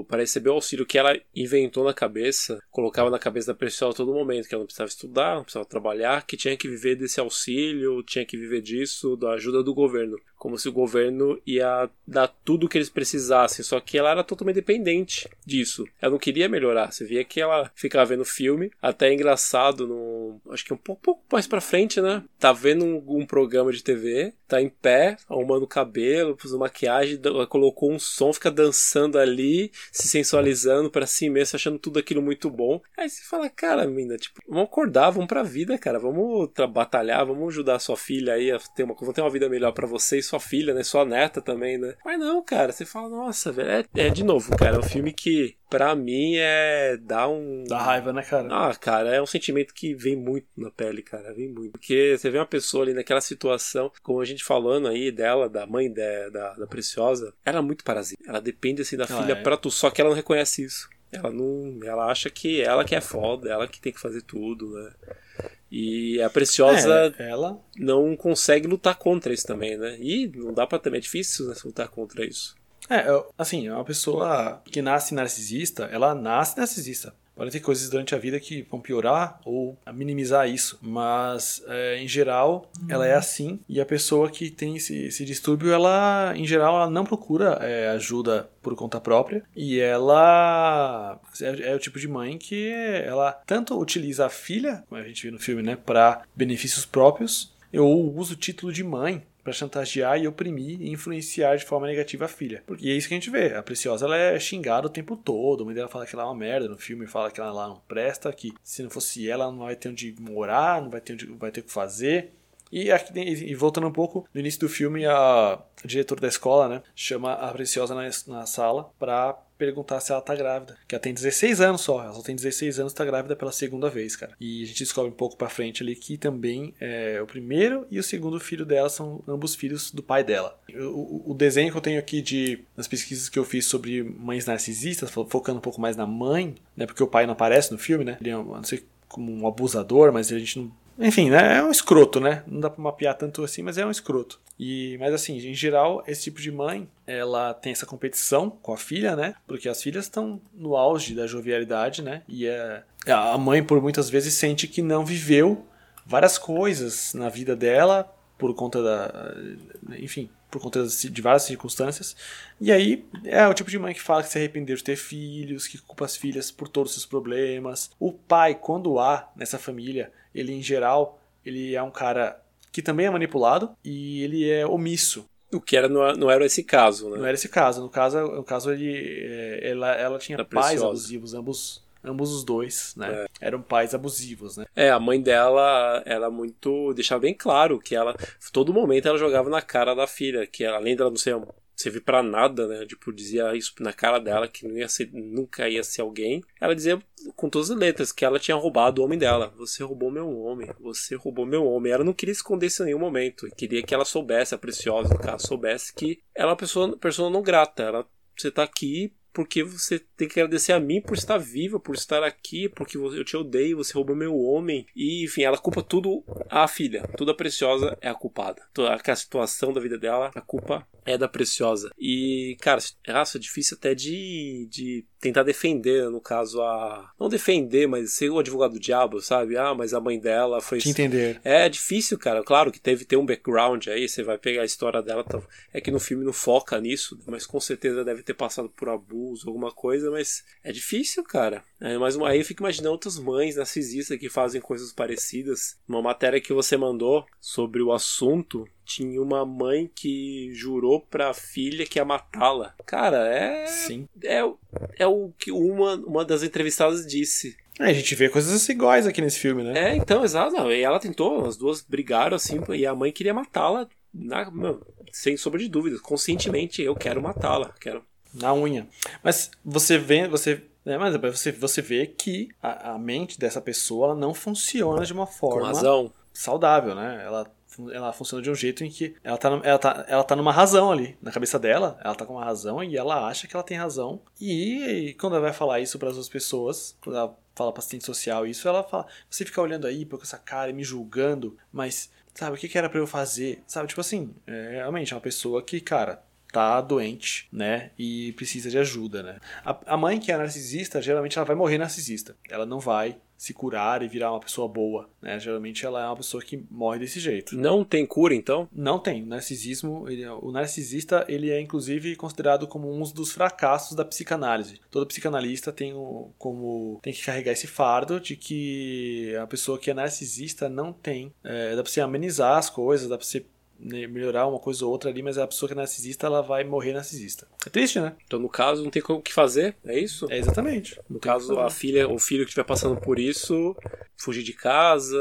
para receber o auxílio que ela inventou na cabeça, colocava na cabeça da Preciosa a todo momento, que ela não precisava estudar, não precisava trabalhar, que tinha que viver desse auxílio, tinha que viver disso, da ajuda do governo como se o governo ia dar tudo o que eles precisassem, só que ela era totalmente dependente disso. Ela não queria melhorar. Você via que ela ficava vendo filme, até é engraçado, no, acho que um pouco, pouco mais pra frente, né? Tá vendo um, um, programa de TV, tá em pé, arrumando o cabelo, fazendo maquiagem, colocou um som, fica dançando ali, se sensualizando para si mesmo, achando tudo aquilo muito bom. Aí você fala, cara, mina, tipo, vamos acordar, vamos pra vida, cara, vamos batalhar, vamos ajudar sua filha aí a ter uma, ter uma vida melhor para vocês sua filha, né? Sua neta também, né? Mas não, cara, você fala, nossa, velho, é, é de novo, cara, é um filme que pra mim é dá um dá raiva, né, cara? Ah, cara, é um sentimento que vem muito na pele, cara, vem muito. Porque você vê uma pessoa ali naquela situação, como a gente falando aí dela, da mãe de, da, da Preciosa, ela é muito parasita. Ela depende assim da ah, filha é. pra tu, só que ela não reconhece isso. Ela não, ela acha que ela que é foda, ela que tem que fazer tudo, né? E a Preciosa é, ela não consegue lutar contra isso também, né? E não dá para também é difícil né, lutar contra isso. É, assim, é uma pessoa que nasce narcisista, ela nasce narcisista. Pode ter coisas durante a vida que vão piorar ou minimizar isso, mas é, em geral ela é assim. E a pessoa que tem esse, esse distúrbio, ela em geral ela não procura é, ajuda por conta própria. E ela é, é, o tipo de mãe que ela tanto utiliza a filha, como a gente vê no filme, né, para benefícios próprios, ou usa o título de mãe para chantagear e oprimir e influenciar de forma negativa a filha. Porque é isso que a gente vê. A Preciosa ela é xingada o tempo todo. A mãe dela fala que ela é uma merda no filme, fala que ela não presta, que se não fosse ela, ela não vai ter onde morar, não vai ter onde vai ter o que fazer. E, aqui, e voltando um pouco, no início do filme, a, diretora da escola, né, chama a Preciosa na, na sala para perguntar se ela tá grávida. Que ela tem 16 anos só, ela só tem 16 anos e tá grávida pela segunda vez, cara. E a gente descobre um pouco pra frente ali que também é, o primeiro e o segundo filho dela são ambos filhos do pai dela. O, o, desenho que eu tenho aqui de nas pesquisas que eu fiz sobre mães narcisistas, focando um pouco mais na mãe, né? Porque o pai não aparece no filme, né? Ele é, não sei como um abusador, mas a gente não enfim, né? É um escroto, né? Não dá pra mapear tanto assim, mas é um escroto. E, mas assim, em geral, esse tipo de mãe, ela tem essa competição com a filha, né? Porque as filhas estão no auge da jovialidade, né? E é, a mãe, por muitas vezes, sente que não viveu várias coisas na vida dela por conta da. Enfim, por conta de várias circunstâncias. E aí é o tipo de mãe que fala que se arrependeu de ter filhos, que culpa as filhas por todos os seus problemas. O pai, quando há nessa família, ele em geral, ele é um cara que também é manipulado e ele é omisso. O que era, não era esse caso, né? Não era esse caso. No caso, no caso ele, é, ela, ela tinha era pais preciosa. abusivos, ambos ambos os dois, né? É. Eram pais abusivos, né? É, a mãe dela era muito. deixava bem claro que ela. Todo momento ela jogava na cara da filha, que ela, além dela não ser servir para nada, né? Tipo, dizia isso na cara dela que não ia ser, nunca ia ser alguém. Ela dizia com todas as letras que ela tinha roubado o homem dela. Você roubou meu homem, você roubou meu homem. Ela não queria esconder isso em nenhum momento. Queria que ela soubesse, a preciosa, no caso, soubesse que ela é uma pessoa, pessoa não grata. Ela, você tá aqui porque você tem que agradecer a mim por estar viva, por estar aqui, porque eu te odeio, você roubou meu homem. E, enfim, ela culpa tudo a filha. Tudo a preciosa é a culpada. Toda a situação da vida dela, a culpa é da Preciosa. E, cara, nossa, é difícil até de, de tentar defender, no caso, a. Não defender, mas ser o advogado do diabo, sabe? Ah, mas a mãe dela foi. Te entender. É difícil, cara. Claro que teve ter um background aí, você vai pegar a história dela. Tá... É que no filme não foca nisso, mas com certeza deve ter passado por abuso, alguma coisa, mas é difícil, cara. É, mas aí eu fico imaginando outras mães narcisistas que fazem coisas parecidas. Uma matéria que você mandou sobre o assunto tinha uma mãe que jurou pra filha que ia matá-la. Cara, é. Sim. É, é o que uma, uma das entrevistadas disse. É, a gente vê coisas iguais aqui nesse filme, né? É, então, exato. E ela tentou, as duas brigaram assim, e a mãe queria matá-la, sem sombra de dúvidas, conscientemente. Eu quero matá-la, quero. Na unha. Mas você vê, você né? Mas você, você vê que a, a mente dessa pessoa não funciona de uma forma saudável, né? Ela ela funciona de um jeito em que ela tá, ela, tá, ela tá numa razão ali, na cabeça dela, ela tá com uma razão e ela acha que ela tem razão. E, e quando ela vai falar isso para as outras pessoas, quando ela fala pra assistente social isso, ela fala: você fica olhando aí com essa cara e me julgando, mas sabe, o que, que era para eu fazer? Sabe, tipo assim, é, realmente é uma pessoa que, cara, tá doente, né? E precisa de ajuda, né? A, a mãe que é narcisista, geralmente ela vai morrer narcisista. Ela não vai se curar e virar uma pessoa boa, né? Geralmente ela é uma pessoa que morre desse jeito. Não tem cura, então? Não tem. O narcisismo, ele, é, o narcisista, ele é inclusive considerado como um dos fracassos da psicanálise. Todo psicanalista tem o, como tem que carregar esse fardo de que a pessoa que é narcisista não tem, é, dá para você amenizar as coisas, dá para você né, melhorar uma coisa ou outra ali, mas a pessoa que é narcisista, ela vai morrer narcisista. É triste, né? Então, no caso, não tem o que fazer, é isso? É exatamente. No caso, a filha, o filho que estiver passando por isso, fugir de casa,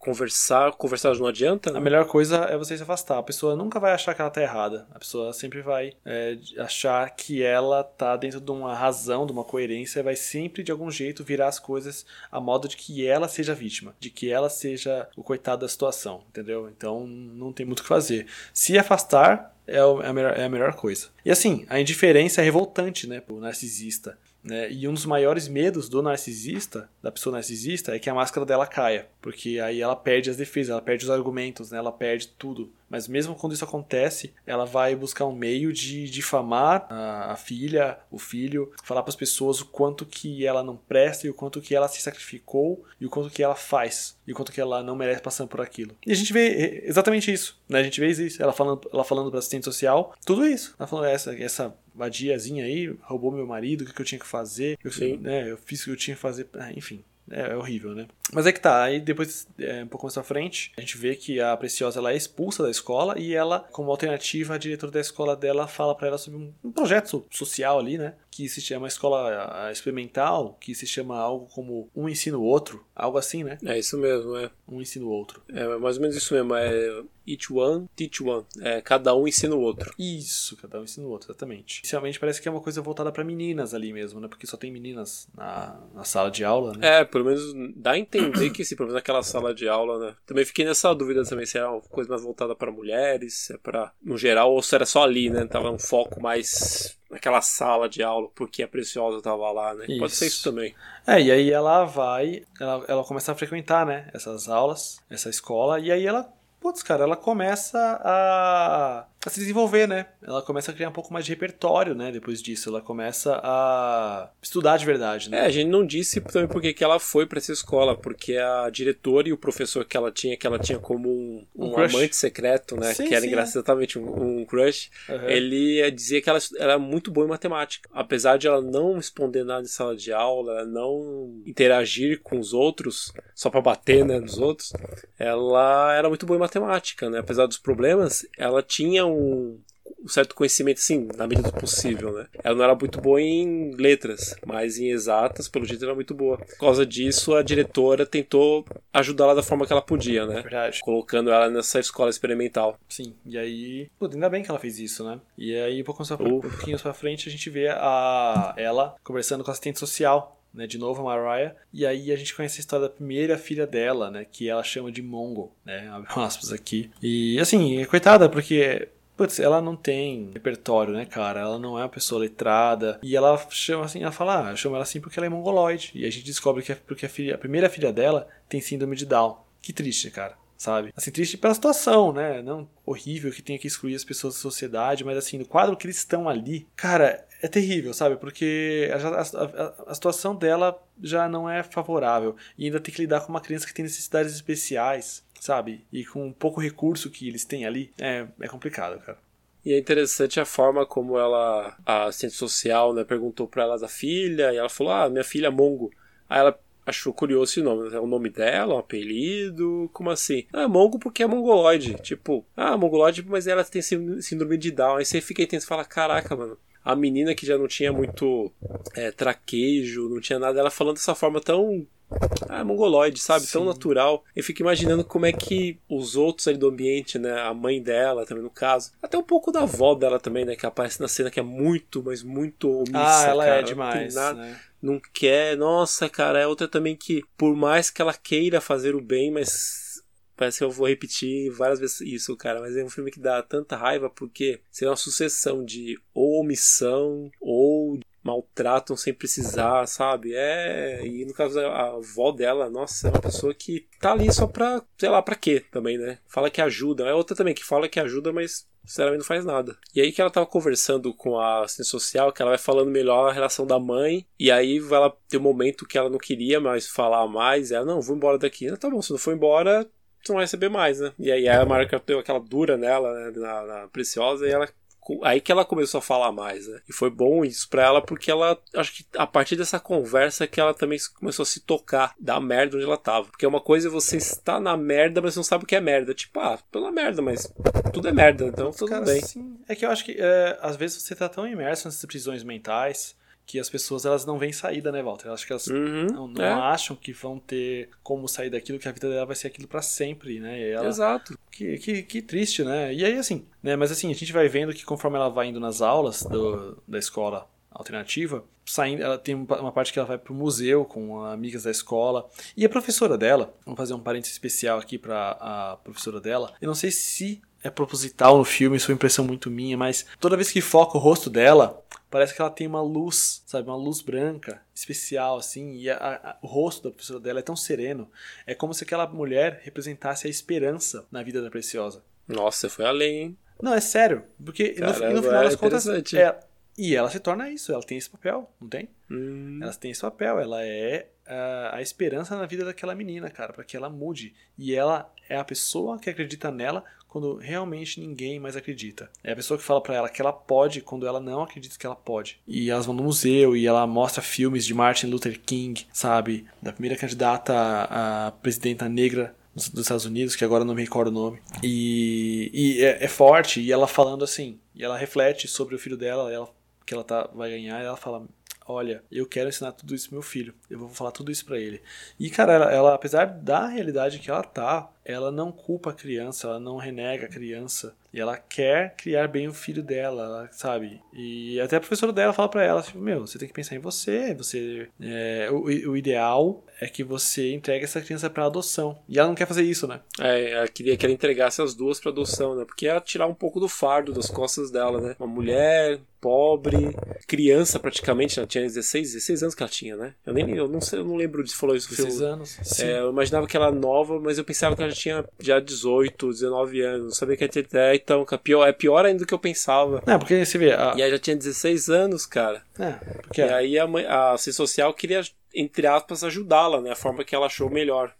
conversar, conversar não adianta? Né? A melhor coisa é você se afastar. A pessoa nunca vai achar que ela tá errada. A pessoa sempre vai é, achar que ela tá dentro de uma razão, de uma coerência, vai sempre de algum jeito virar as coisas a modo de que ela seja vítima, de que ela seja o coitado da situação, entendeu? Então, não tem muito o que fazer. Se afastar é, é a, melhor, é a melhor coisa. E assim, a indiferença é revoltante, né, pro narcisista. Né? E um dos maiores medos do narcisista, da pessoa narcisista, é que a máscara dela caia. Porque aí ela perde as defesas, ela perde os argumentos, né? ela perde tudo. Mas mesmo quando isso acontece, ela vai buscar um meio de difamar a, a filha, o filho, falar para as pessoas o quanto que ela não presta e o quanto que ela se sacrificou e o quanto que ela faz e o quanto que ela não merece passando por aquilo. E a gente vê exatamente isso, né? A gente vê isso, ela falando, ela falando para assistente social, tudo isso. Ela falando essa, essa vadiazinha aí, roubou meu marido, o que, que eu tinha que fazer? Eu, Sim. Né, eu fiz o que eu tinha que fazer, ah, enfim. É, é, horrível, né? Mas é que tá, aí depois, é, um pouco mais pra frente, a gente vê que a Preciosa ela é expulsa da escola e ela, como alternativa, a diretora da escola dela fala para ela sobre um, um, projeto social ali, né? Que se chama escola experimental, que se chama algo como um ensino outro, algo assim, né? É isso mesmo, é. Um ensino outro. É mais ou menos isso mesmo, é each one, teach one. É, cada um ensina o outro. Isso, cada um ensina o outro, exatamente. Inicialmente parece que é uma coisa voltada para meninas ali mesmo, né? Porque só tem meninas na, na sala de aula, né? É, pelo menos dá a entender que, se pelo menos naquela sala de aula, né? Também fiquei nessa dúvida também se era uma coisa mais voltada para mulheres, se é para no geral, ou se era só ali, né? Tava um foco mais naquela sala de aula, porque a Preciosa tava lá, né? Isso. Pode ser isso também. É, e aí ela vai, ela, ela começa a frequentar, né? Essas aulas, essa escola, e aí ela putz, cara, ela começa a, a se desenvolver, né? Ela começa a criar um pouco mais de repertório, né? Depois disso, ela começa a estudar de verdade, né? É, a gente não disse também porque que ela foi para essa escola, porque a diretora e o professor que ela tinha, que ela tinha como um, um, um amante secreto, né? Sim, que era exatamente um, um crush. Uhum. Ele dizia que ela era muito boa em matemática. Apesar de ela não responder nada em sala de aula, não interagir com os outros, só para bater né, nos outros, ela era muito boa em matemática, né? Apesar dos problemas, ela tinha um, um certo conhecimento, assim, na medida do possível, né? Ela não era muito boa em letras, mas em exatas, pelo jeito, era muito boa. Por causa disso, a diretora tentou ajudá-la da forma que ela podia, né? Verdade. Colocando ela nessa escola experimental. Sim, e aí, pô, ainda bem que ela fez isso, né? E aí, um pouco pra- um pouquinho pra frente, a gente vê a ela conversando com a assistente social, né, de novo, a Mariah, e aí a gente conhece a história da primeira filha dela, né, que ela chama de Mongo, né, abre aspas aqui. E, assim, coitada, porque... Putz, ela não tem repertório, né, cara? Ela não é uma pessoa letrada. E ela chama assim, ela fala, ah, chama ela assim porque ela é mongoloide. E a gente descobre que é porque a, filha, a primeira filha dela tem síndrome de Down. Que triste, cara sabe? Assim, triste pela situação, né? Não horrível que tenha que excluir as pessoas da sociedade, mas assim, no quadro que eles estão ali, cara, é terrível, sabe? Porque a, a- a- a situação dela já não é favorável. E ainda tem que lidar com uma criança que tem necessidades especiais, sabe? E com pouco recurso que eles têm ali, é, é complicado, cara. E é interessante a forma como ela, a assistente social, né, perguntou pra ela da filha, e ela falou, ah, minha filha é Mongo. Aí ela achou curioso esse nome, é o nome dela, um apelido, como assim? Ah, Mongo porque é mongoloide, tipo, ah, mongoloide, mas ela tem sí- síndrome de Down. Aí você fica intenso e fala, caraca, mano, a menina que já não tinha muito é, traquejo, não tinha nada, ela falando dessa forma tão ah, mongoloide, sabe? Tão Sim. natural. Eu fico imaginando como é que os outros ali do ambiente, né? A mãe dela também, no caso. Até um pouco da avó dela também, né? Que aparece na cena que é muito, mas muito omissa. ah, ela cara. é Não tem demais, nada- né? Não quer. Nossa, cara, é outra também que, por mais que ela queira fazer o bem, mas. Parece que eu vou repetir várias vezes isso, cara. Mas é um filme que dá tanta raiva porque seria uma sucessão de ou omissão ou maltratam sem precisar, sabe? É. E no caso a avó dela, nossa, é uma pessoa que tá ali só pra, sei lá, pra quê também, né? Fala que ajuda. É outra também que fala que ajuda, mas sinceramente não faz nada. E aí que ela tava conversando com a assistente social, que ela vai falando melhor a relação da mãe, e aí vai ela ter um momento que ela não queria mais falar mais, ela, não, vou embora daqui. Ah, tá bom, se não for embora, tu não vai receber mais, né? E aí a marca deu aquela dura nela, né, na, na Preciosa, e ela aí que ela começou a falar mais, né? E foi bom isso pra ela porque ela, acho que a partir dessa conversa que ela também começou a se tocar da merda onde ela tava. Porque uma coisa é você estar na merda, mas não sabe o que é merda. Tipo, ah, pela merda, mas tudo é merda, então tudo Cara, bem. sim. É que eu acho que é, às vezes você tá tão imerso nessas prisões mentais que as pessoas elas não veem saída, né, Walter? Acho que elas Uhum, não, não é. acham que vão ter como sair daquilo, que a vida dela vai ser aquilo pra sempre, né? Ela, Exato. que, que, que triste, né? E aí, assim, né? Mas assim, a gente vai vendo que conforme ela vai indo nas aulas do, da escola alternativa, saindo, ela tem um uma parte que ela vai pro museu com amigas da escola. E a professora dela, vamos fazer um parênteses especial aqui pra a professora dela. Eu não sei se é proposital no filme, isso foi impressão muito minha, mas toda vez que foca o rosto dela, parece que ela tem uma luz, sabe, uma luz branca, especial, assim, e a- a- o rosto da professora dela é tão sereno. É como se aquela mulher representasse a esperança na vida da Preciosa. Nossa, foi além, hein? Não, é sério, porque no, Caramba, e no final é das contas. interessante. É, e ela se torna isso, ela tem esse papel, não tem? Hum, Ela tem esse papel, ela é a, a esperança na vida daquela menina, cara, para que ela mude. E ela é a pessoa que acredita nela quando realmente ninguém mais acredita. É a pessoa que fala pra ela que ela pode quando ela não acredita que ela pode. E elas vão no museu e ela mostra filmes de Martin Luther King, sabe? Da primeira candidata a, presidenta negra dos dos Estados Unidos, que agora não me recordo o nome. E, e é, é forte, e ela falando assim, e ela reflete sobre o filho dela, ela, que ela tá, vai ganhar, e ela fala: Olha, eu quero ensinar tudo isso pro meu filho, eu vou falar tudo isso pra ele. E, cara, ela, ela, apesar da realidade que ela tá, ela não culpa a criança, ela não renega a criança. E ela quer criar bem o filho dela, ela- sabe? E até a professora dela fala pra ela, tipo, meu, você tem que pensar em você, você... é, o, o ideal é que você entregue essa criança pra adoção. E ela não quer fazer isso, né? É, ela queria que ela entregasse as duas pra adoção, né? Porque ia tirar um pouco do fardo das costas dela, né? Uma mulher pobre, criança praticamente, ela tinha 16, 16 anos que ela tinha, né? Eu nem eu não sei, eu não lembro de falou isso no 16 filme. anos. Sim. É, eu imaginava que ela era nova, mas eu pensava que ela tinha já 18, 19 anos, não sabia que ia ter 10, então, é pior, é pior ainda do que eu pensava. É, porque você vê. A... E aí já tinha 16 anos, cara. É, porque. E aí a, mãe, a assistente social queria, entre aspas, ajudá-la, né? A forma que ela achou melhor.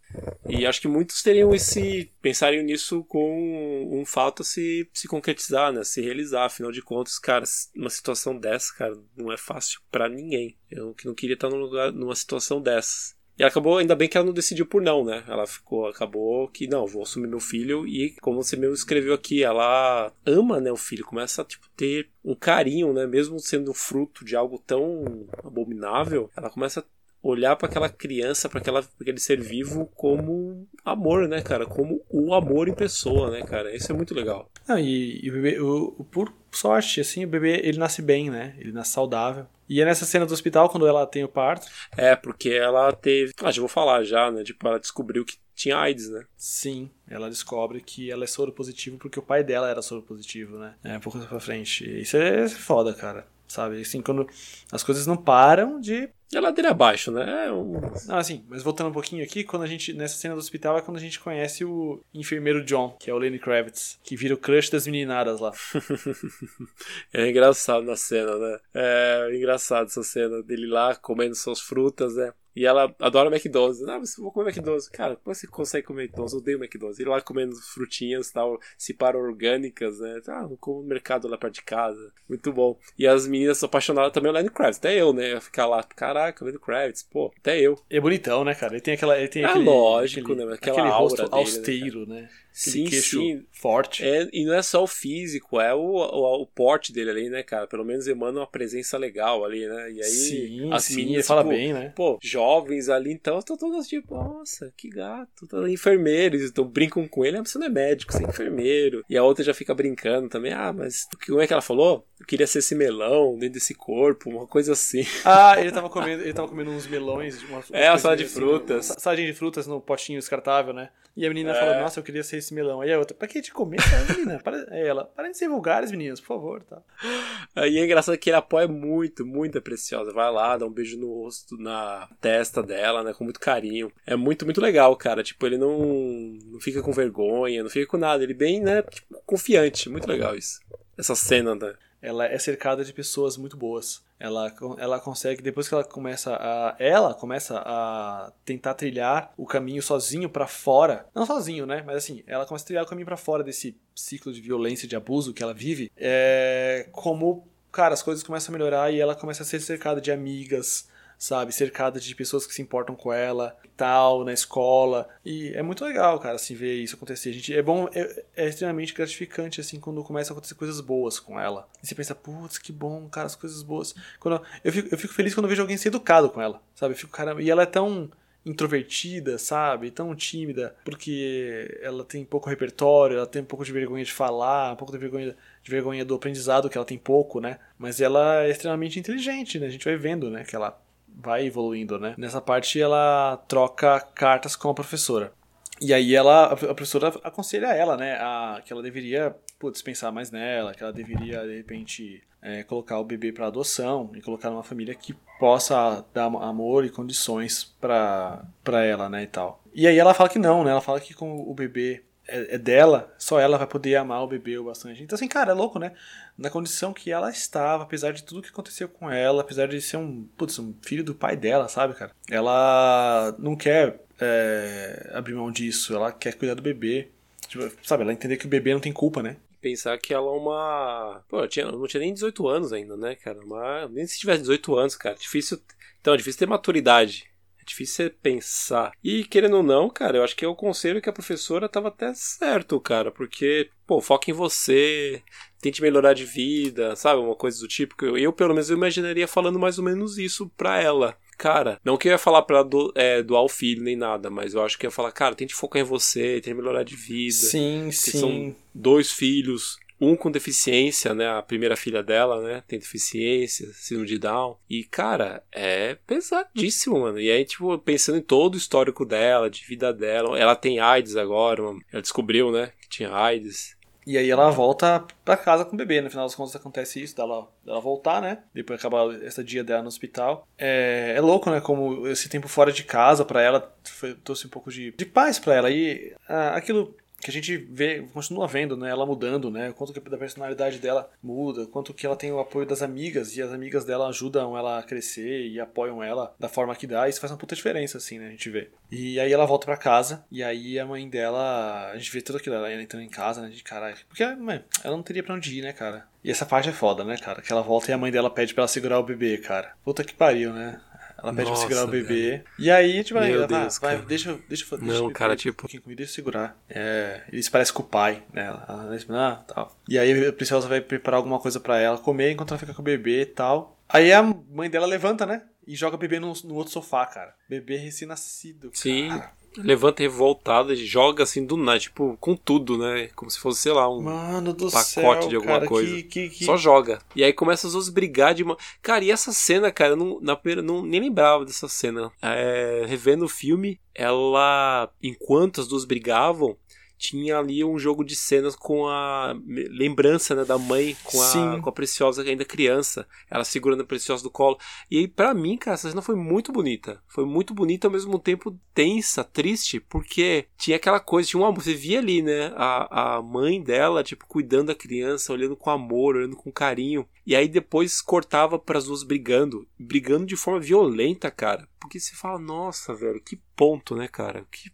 E acho que muitos teriam esse. pensariam nisso com um fato a se, se concretizar, né? Se realizar. Afinal de contas, cara, uma situação dessa, cara, não é fácil para ninguém. Eu que não queria estar num lugar, numa situação dessas. E acabou, ainda bem que ela não decidiu por não, né? Ela ficou, acabou que não, vou assumir meu filho e como você mesmo escreveu aqui, ela ama, né, o filho, começa a tipo ter um carinho, né, mesmo sendo fruto de algo tão abominável, ela começa a olhar para aquela criança, para aquele ser vivo como amor, né, cara? Como o amor em pessoa, né, cara? Isso é muito legal. Não, e, e o bebê, o, por sorte, assim, o bebê ele nasce bem, né? Ele nasce saudável. E é nessa cena do hospital, quando ela tem o parto. É, porque ela teve. Ah, já vou falar já, né? Tipo, ela descobriu que tinha AIDS, né? Sim, ela descobre que ela é soro positivo porque o pai dela era soro positivo, né? É, um pouco pra frente. Isso é foda, cara. Sabe? Assim, quando as coisas não param de é ladeira abaixo, né? É um... Não, assim, mas voltando um pouquinho aqui, quando a gente, nessa cena do hospital, é quando a gente conhece o enfermeiro John, que é o Lenny Kravitz, que vira o crush das meninadas lá. é engraçado na cena, né? É engraçado essa cena dele lá comendo suas frutas, né? E ela adora McDonald's. Ah, mas eu vou comer McDonald's. Cara, como você consegue comer McDonald's? Eu odeio McDonald's. E lá comendo frutinhas tal, se para orgânicas, né? Ah, vou comer no mercado lá perto de casa. Muito bom. E as meninas são apaixonadas também pelo Lenny Kravitz. Até eu, né? Ficar lá, caraca, Lenny Kravitz. Pô, até eu. É bonitão, né, cara? Ele tem aquela. Ele tem é aquele, lógico, aquele, né? Aquela aquele aura rosto dele, austero, né? Sim, queixo sim. forte. É, e não é só o físico, é o, o, o, porte dele ali, né, cara? Pelo menos emana uma presença legal ali, né? E aí sim, as sim, meninas, fala tipo, bem, né? Pô, jovens ali, então estão todas tipo, nossa, que gato. Tá enfermeiros, então brincam com ele. Ah, você não é médico, você é enfermeiro. E a outra já fica brincando também. Ah, mas como é que ela falou? Eu queria ser esse melão dentro desse corpo, uma coisa assim. Ah, ele tava comendo, ele tava comendo uns melões. Uma, é, a salada de assim, frutas. Saladinha de frutas no potinho descartável, né? E a menina é. falou, nossa, eu queria ser esse melão. Aí a outra, pra que te comer, menina? Para... Aí ela, parem de ser vulgares, meninas, por favor, tá? Aí é engraçado que ele apoia muito, muito a Preciosa. Vai lá, dá um beijo no rosto, na testa dela, né, com muito carinho. É muito, muito legal, cara. Tipo, ele não, não fica com vergonha, não fica com nada. Ele bem, né, tipo, confiante. Muito legal isso. Essa cena, né? Ela é cercada de pessoas muito boas. Ela, ela consegue, depois que ela começa a. Ela começa a tentar trilhar o caminho sozinho para fora. Não sozinho, né? Mas assim, ela começa a trilhar o caminho para fora desse ciclo de violência, de abuso que ela vive. É, como, cara, as coisas começam a melhorar e ela começa a ser cercada de amigas, sabe? Cercada de pessoas que se importam com ela tal, na escola. E é muito legal, cara, assim, ver isso acontecer. A gente, é bom, é, é extremamente gratificante, assim, quando começa a acontecer coisas boas com ela. E você pensa, putz, que bom, cara, as coisas boas. Quando, eu, fico, eu fico feliz quando vejo alguém ser educado com ela, sabe? Eu fico, cara, e ela é tão introvertida, sabe? Tão tímida, porque ela tem pouco repertório, ela tem um pouco de vergonha de falar, um pouco de vergonha, de vergonha do aprendizado, que ela tem pouco, né? Mas ela é extremamente inteligente, né? A gente vai vendo, né? Que ela vai evoluindo, né? Nessa parte ela troca cartas com a professora. E aí ela, a professora aconselha ela, né, a, que ela deveria putz, pensar mais nela, que ela deveria, de repente, é, colocar o bebê para adoção e colocar numa família que possa dar amor e condições para ela, né, e tal. E aí ela fala que não, né, ela fala que com o bebê é, é, dela, só ela vai poder amar o bebê o bastante. Então, assim, cara, é louco, né? Na condição que ela estava, apesar de tudo que aconteceu com ela, apesar de ser um, putz, um filho do pai dela, sabe, cara? Ela não quer é, abrir mão disso, ela quer cuidar do bebê. Tipo, sabe, ela entender que o bebê não tem culpa, né? Pensar que ela é uma. Pô, ela, tinha, não tinha nem 18 anos ainda, né, cara? Mas nem se tivesse 18 anos, cara. Difícil. Então, é difícil ter maturidade é difícil pensar. E querendo ou não, cara, eu acho que é o conselho que a professora tava até certo, cara, porque, pô, foca em você, tente melhorar de vida, sabe? Uma coisa do tipo. que Eu, eu pelo menos, eu imaginaria falando mais ou menos isso pra ela. Cara, não que eu ia falar pra do, é, doar o filho nem nada, mas eu acho que eu ia falar, cara, tente focar em você, tente melhorar de vida. Sim, sim. São dois filhos, um com deficiência, né? A primeira filha dela, né? Tem deficiência, síndrome de Down. E, cara, é pesadíssimo, mano. E aí, tipo, pensando em todo o histórico dela, de vida dela. Ela tem AIDS agora, ela descobriu, né? Que tinha AIDS. E aí ela volta pra casa com o bebê. No final das contas acontece isso, dela, dela voltar, né? Depois acabar essa dia dela no hospital. É, é louco, né? Como esse tempo fora de casa para ela foi, trouxe um pouco de, de paz para ela. E ah, aquilo que a gente vê, continua vendo, né, ela mudando, né, quanto que da personalidade dela muda, quanto que ela tem o apoio das amigas e as amigas dela ajudam ela a crescer e apoiam ela da forma que dá, isso faz uma puta diferença, assim, né, a gente vê. E aí ela volta para casa e aí a mãe dela, a gente vê tudo aquilo, ela entrando em casa, né, de caralho, porque mãe, ela não teria pra onde ir, né, cara. E essa parte é foda, né, cara, que ela volta e a mãe dela pede para ela segurar o bebê, cara. Puta que pariu, né. Ela pede Nossa, pra segurar o bebê. Velho. E aí, tipo, aí, ela Deus, vai, vai, deixa, deixa, deixa, Não, deixa, cara, tipo. Um comigo, deixa eu segurar. É, eles parecem com o pai, né? Ela, ela, ah, tal. E aí a princesa vai preparar alguma coisa para ela comer enquanto ela fica com o bebê e tal. Aí a mãe dela levanta, né? E joga o bebê no, no outro sofá, cara. Bebê recém-nascido. Sim levanta revoltada e joga assim do nada, tipo, com tudo, né? Como se fosse, sei lá, um pacote céu, de alguma cara, coisa. Que, que, que... Só joga. E aí começa as duas brigar de. Cara, e essa cena, cara, eu não, na, não, nem lembrava dessa cena. É, revendo o filme, ela. Enquanto as duas brigavam, tinha ali um jogo de cenas com a lembrança né, da mãe com a, com a Preciosa ainda criança, ela segurando a Preciosa do colo. E aí, pra mim, cara, essa cena foi muito bonita. Foi muito bonita, ao mesmo tempo tensa, triste, porque tinha aquela coisa, tinha uma, você via ali, né, a, a mãe dela, tipo, cuidando da criança, olhando com amor, olhando com carinho. E aí depois cortava para as duas brigando, brigando de forma violenta, cara. Porque você fala, nossa, velho, que ponto, né, cara? Que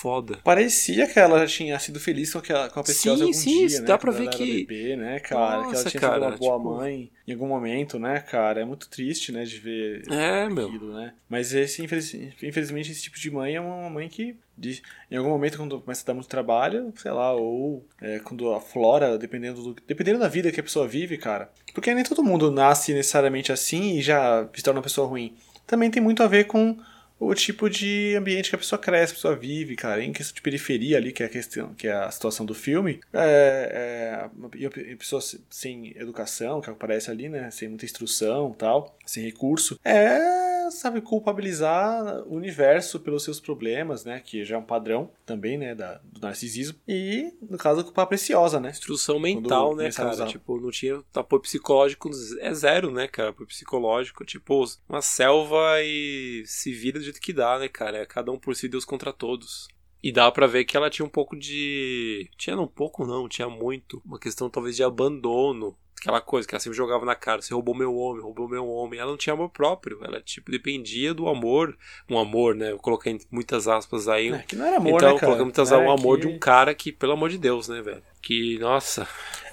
foda. Parecia que ela já tinha sido feliz com, aquela, com a Preciosa algum sim, dia, né? dá pra ver que... bebê, né, cara? Nossa, que ela tinha cara, sido uma boa tipo... mãe em algum momento, né, cara? É muito triste, né, de ver é, aquilo, meu. né? Mas esse, infeliz... infelizmente, esse tipo de mãe é uma mãe que de, em algum momento quando começa a dar muito trabalho, sei lá, ou é, quando aflora, dependendo do, dependendo da vida que a pessoa vive, cara. Porque nem todo mundo nasce necessariamente assim e já se torna uma pessoa ruim. Também tem muito a ver com o tipo de ambiente que a pessoa cresce, a pessoa vive, cara. Em questão de periferia ali, que é a questão, que é a situação do filme, é, é pessoas sem educação, que aparece ali, né, sem muita instrução, tal, sem recurso, é, sabe, culpabilizar o universo pelos seus problemas, né, que já é um padrão também, né, da, do narcisismo. E no caso culpar a preciosa, né? Instrução mental, né, cara? Tipo, não tinha apoio psicológico, é zero, né, cara? Apoio psicológico, tipo, uma selva e se vira de jeito que dá, né, cara? É cada um por si, Deus contra todos. E dá para ver que ela tinha um pouco de. Tinha um pouco, não, tinha muito. Uma questão talvez de abandono. Aquela coisa que ela sempre jogava na cara: você roubou meu homem, roubou meu homem. Ela não tinha amor próprio. Ela, tipo, dependia do amor. Um amor, né? Eu coloquei muitas aspas aí. É, que não era amor, então, né, cara? coloquei muitas aspas, um amor que... de um cara que, pelo amor de Deus, né, velho? Que, nossa.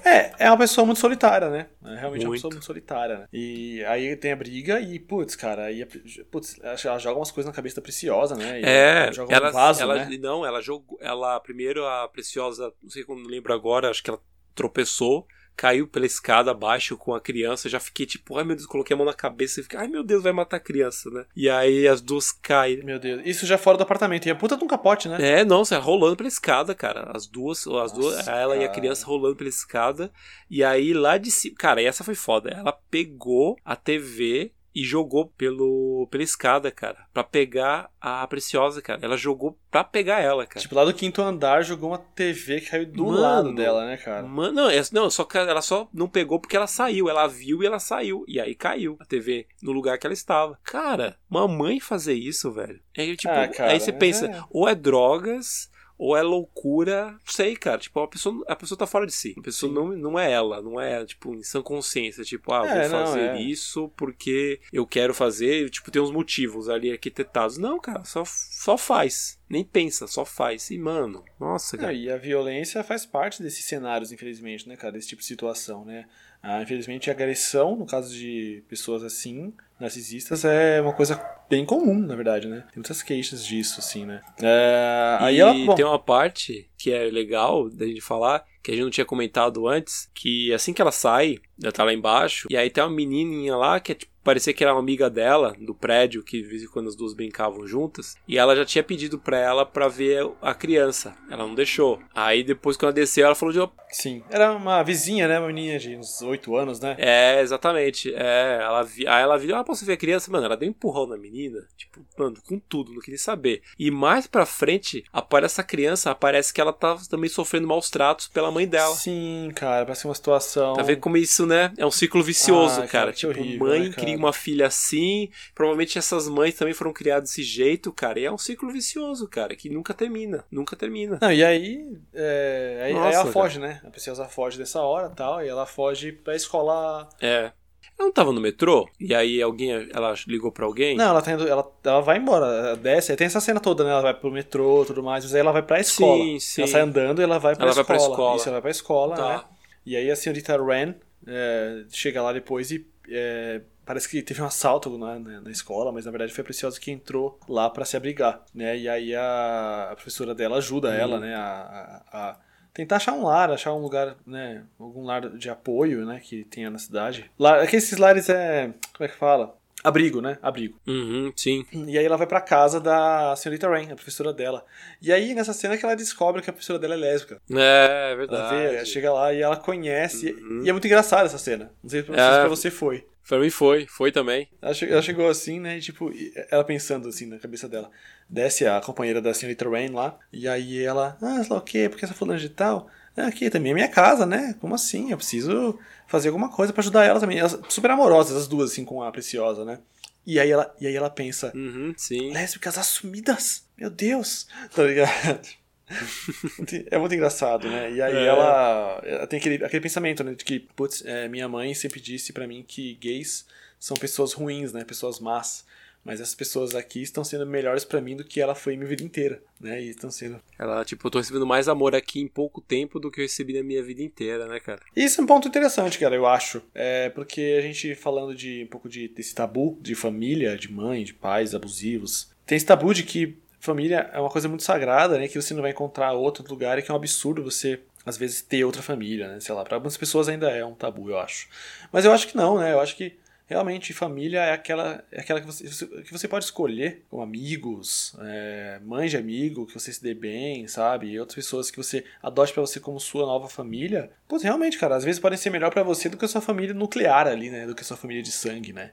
É, é uma pessoa muito solitária, né? É realmente muito. uma pessoa muito solitária, né? E aí tem a briga e, putz, cara, aí, putz, ela joga umas coisas na cabeça da Preciosa, né? E é, joga ela, um vaso, ela, né? Não, ela jogou, ela, primeiro a Preciosa, não sei como lembro agora, acho que ela tropeçou, caiu pela escada abaixo com a criança, já fiquei tipo, ai meu Deus, coloquei a mão na cabeça e fiquei, ai meu Deus, vai matar a criança, né? E aí as duas caem. Meu Deus, isso já fora do apartamento, e a puta de um capote, né? É, não, você é rolando pela escada, cara. As duas, as Nossa, duas, ela cara. e a criança rolando pela escada. E aí lá de cima, cara, e essa foi foda. Ela pegou a TV e jogou pelo pela escada, cara, para pegar a Preciosa, cara. Ela jogou pra pegar ela, cara. Tipo, lá do quinto andar jogou uma TV que caiu do mano, lado dela, né, cara? Mano, não, é, não, só ela só não pegou porque ela saiu. Ela viu e ela saiu. E aí caiu a TV no lugar que ela estava. Cara, mamãe fazer isso, velho. É, tipo, ah, cara, aí você pensa, é... ou é drogas ou é loucura, não sei, cara. Tipo, a pessoa, a pessoa tá fora de si. A pessoa não, não é ela, não é, tipo, em sã consciência. Tipo, ah, é, vou fazer não, é. isso porque eu quero fazer. Tipo, tem uns motivos ali arquitetados. Não, cara, só, só faz. Nem pensa, só faz. E, mano, nossa, cara. É, e a violência faz parte desses cenários, infelizmente, né, cara? Desse tipo de situação, né? Ah, infelizmente, a agressão, no caso de pessoas assim, narcisistas, é uma coisa bem comum, na verdade, né? Tem muitas queixas disso, assim, né? É... Aí e ela, bom... tem uma parte que é legal da gente falar, que a gente não tinha comentado antes, que assim que ela sai, Ela tá lá embaixo. E aí tem uma menininha lá que é tipo parecia que era uma amiga dela do prédio que de vez em quando as duas brincavam juntas. E ela já tinha pedido para ela para ver a criança. Ela não deixou. Aí depois quando ela desceu ela falou de sim. Era uma vizinha né? Uma menina de uns oito anos né? É exatamente. É ela vi... aí ela viu ah posso ver a criança? Mano ela deu um empurrão na menina. Tipo mano com tudo não queria saber. E mais para frente aparece essa criança aparece que ela tá também sofrendo maus tratos pela mãe dela. Sim cara parece uma situação tá vendo como isso né é um ciclo vicioso ah, cara, cara tipo horrível, mãe né, cara? uma filha assim. Provavelmente essas mães também foram criadas desse jeito, cara. E é um ciclo vicioso, cara, que nunca termina. Nunca termina. Não, e aí. É, aí, Nossa, aí ela cara. foge, né? A princesa foge dessa hora tal. E ela foge pra escola. É. Ela não tava no metrô? E aí alguém, ela ligou pra alguém? Não, ela tá indo, ela, ela vai embora, ela desce, aí tem essa cena toda, né? Ela vai pro metrô e tudo mais, mas aí ela vai pra escola. Sim, sim. Ela sai andando e ela vai pra ela escola. Vai pra escola. Isso, ela vai pra escola, tá. né? E aí a senhorita Ren é, chega lá depois e é, parece que teve um assalto na, na, na, escola, mas na verdade foi a Preciosa que entrou lá para se abrigar, né? E aí a, a professora dela ajuda uhum. ela, né, a, a, a, tentar achar um lar, achar um lugar, né, algum lar de apoio, né, que tenha na cidade. Lá, que esses lares é, como é que fala? Abrigo, né? Abrigo. Uhum, sim. E aí ela vai pra casa da senhorita Rain, a professora dela. E aí, nessa cena que ela descobre que a professora dela é lésbica. É, é verdade. Ela vê, chega lá e ela conhece. Uhum. E é muito engraçada essa cena. Não sei se é. pra você foi. Pra mim foi, foi também. Ela, ela chegou assim, né? E, tipo, ela pensando assim na cabeça dela. Desce a companheira da senhorita Rain lá. E aí ela, ah, sei lá o quê? Porque essa fulana de tal. É, aqui também é minha casa, né? Como assim? Eu preciso fazer alguma coisa para ajudar ela também. Elas, super amorosas, as duas, assim, com a Preciosa, né? E aí ela, e aí ela pensa, uhum, sim. lésbicas assumidas? Meu Deus! Tá ligado? é muito engraçado, né? E aí é. ela, ela, tem aquele, aquele pensamento, né? De que, putz, é, minha mãe sempre disse para mim que gays são pessoas ruins, né? Pessoas más. Mas essas pessoas aqui estão sendo melhores para mim do que ela foi minha vida inteira, né? E estão sendo. Ela, tipo, eu tô recebendo mais amor aqui em pouco tempo do que eu recebi na minha vida inteira, né, cara? Isso é um ponto interessante, cara, eu acho. É porque a gente falando de um pouco de, desse tabu de família, de mãe, de pais abusivos. Tem esse tabu de que família é uma coisa muito sagrada, né? Que você não vai encontrar outro lugar e que é um absurdo você às vezes ter outra família, né? Sei lá, para algumas pessoas ainda é um tabu, eu acho. Mas eu acho que não, né? Eu acho que realmente família é aquela, é aquela que, você, que você pode escolher com amigos, é, mãe de amigo, que você se dê bem, sabe? E outras pessoas que você adote para você como sua nova família. Pô, realmente, cara, às vezes podem ser melhor para você do que a sua família nuclear ali, né? Do que a sua família de sangue, né?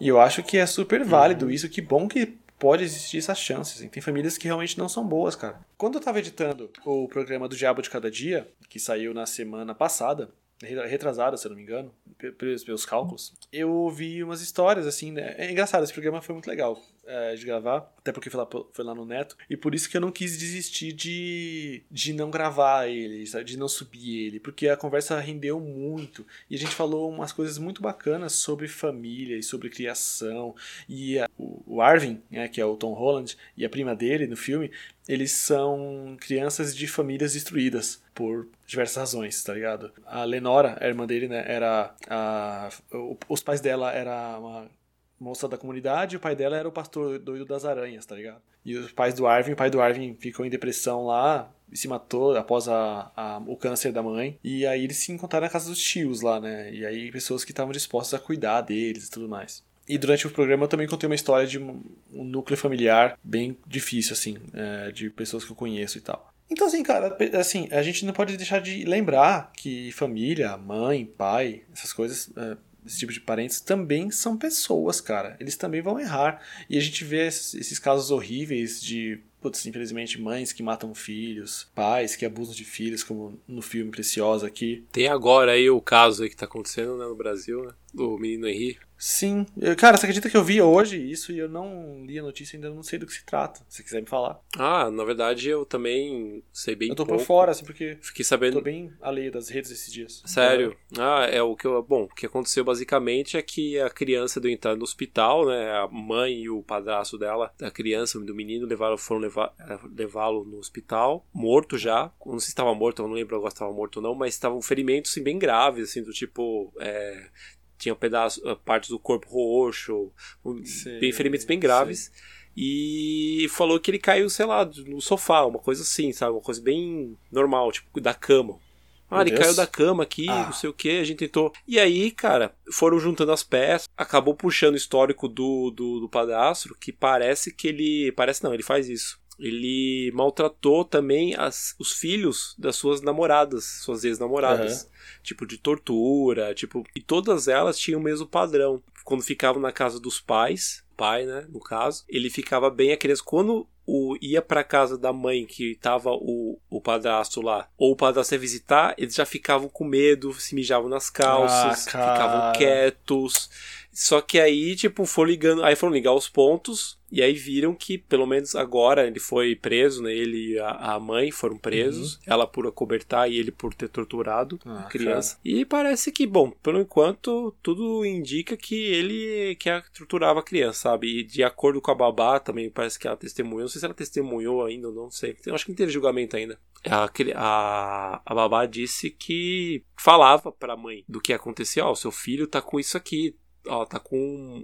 E eu acho que é super válido uhum. isso. Que bom que pode existir essas chances. Tem famílias que realmente não são boas, cara. Quando eu tava editando o programa do Diabo de Cada Dia, que saiu na semana passada, retrasada, se eu não me engano, pelos meus cálculos, eu ouvi umas histórias, assim, né? É engraçado, esse programa foi muito legal é, de gravar, até porque foi lá, foi lá no Neto, e por isso que eu não quis desistir de, de não gravar ele, sabe? de não subir ele, porque a conversa rendeu muito, e a gente falou umas coisas muito bacanas sobre família e sobre criação, e a, o, Arvin, né, que é o Tom Holland, e a prima dele no filme, eles são crianças de famílias destruídas por diversas razões, tá ligado? A Lenora, a irmã dele, né, era a, os pais dela era uma moça da comunidade, o pai dela era o pastor doido das aranhas, tá ligado? E os pais do Arvin, o pai do Arvin ficou em depressão lá e se matou após a, a, o câncer da mãe. E aí eles se encontraram na casa dos tios lá, né? E aí pessoas que estavam dispostas a cuidar deles e tudo mais. E durante o programa eu também contei uma história de um, núcleo familiar bem difícil, assim, é, de pessoas que eu conheço e tal. Então, assim, cara, assim, a gente não pode deixar de lembrar que família, mãe, pai, essas coisas, é, esse tipo de parentes também são pessoas, cara. Eles também vão errar. E a gente vê esses, casos horríveis de putz, infelizmente, mães que matam filhos, pais que abusam de filhos, como no filme Preciosa aqui. Tem agora aí o caso aí que tá acontecendo né, no Brasil, né? Do menino Henri. Sim. Eu, cara, você acredita que eu vi hoje isso e eu não li a notícia ainda não sei do que se trata, se quiser me falar. Ah, na verdade eu também sei bem Eu tô pouco. por fora, assim, porque Fiquei sabendo... tô bem alheio das redes esses dias. Sério? Ah, é o que eu... Bom, o que aconteceu basicamente é que a criança deu entrar no hospital, né? A mãe e o padrasto dela, da criança, do menino, levaram, foram levar, levá-lo no hospital, morto já. Não sei se estava morto, eu não lembro agora se estava morto ou não, mas estavam ferimentos assim, bem graves, assim, do tipo... É tinha pedaços, ah, partes do corpo roxo, sim, bem, ferimentos bem graves. Sim. E falou que ele caiu, sei lá, no sofá, uma coisa assim, sabe? Uma coisa bem normal, tipo, da cama. Ah, ele caiu da cama aqui, ah. não sei o que, a gente tentou. E aí, cara, foram juntando as peças, acabou puxando o histórico do, do, do padrasto, que parece que ele. Parece não, ele faz isso. Ele maltratou também as, os filhos das suas namoradas, suas ex-namoradas. Uhum. Tipo, de tortura, tipo. E todas elas tinham o mesmo padrão. Quando ficavam na casa dos pais, pai, né, no caso, ele ficava bem a criança. Quando o, ia para casa da mãe que tava o, o padrasto lá, ou o padrasto ia visitar, eles já ficavam com medo, se mijavam nas calças, ah, ficavam quietos. Só que aí, tipo, foram ligando, aí foram ligar os pontos, e aí viram que, pelo menos agora, ele foi preso, né? Ele e a, a mãe foram presos, uhum. ela por acobertar e ele por ter torturado ah, a criança. Cara. E parece que, bom, pelo enquanto, tudo indica que ele que torturava a criança, sabe? E de acordo com a babá, também parece que ela testemunhou, não sei se ela testemunhou ainda, não sei. Eu acho que não teve julgamento ainda. A, a, a babá disse que falava pra mãe do que acontecia, ó, oh, seu filho tá com isso aqui, ó, tá com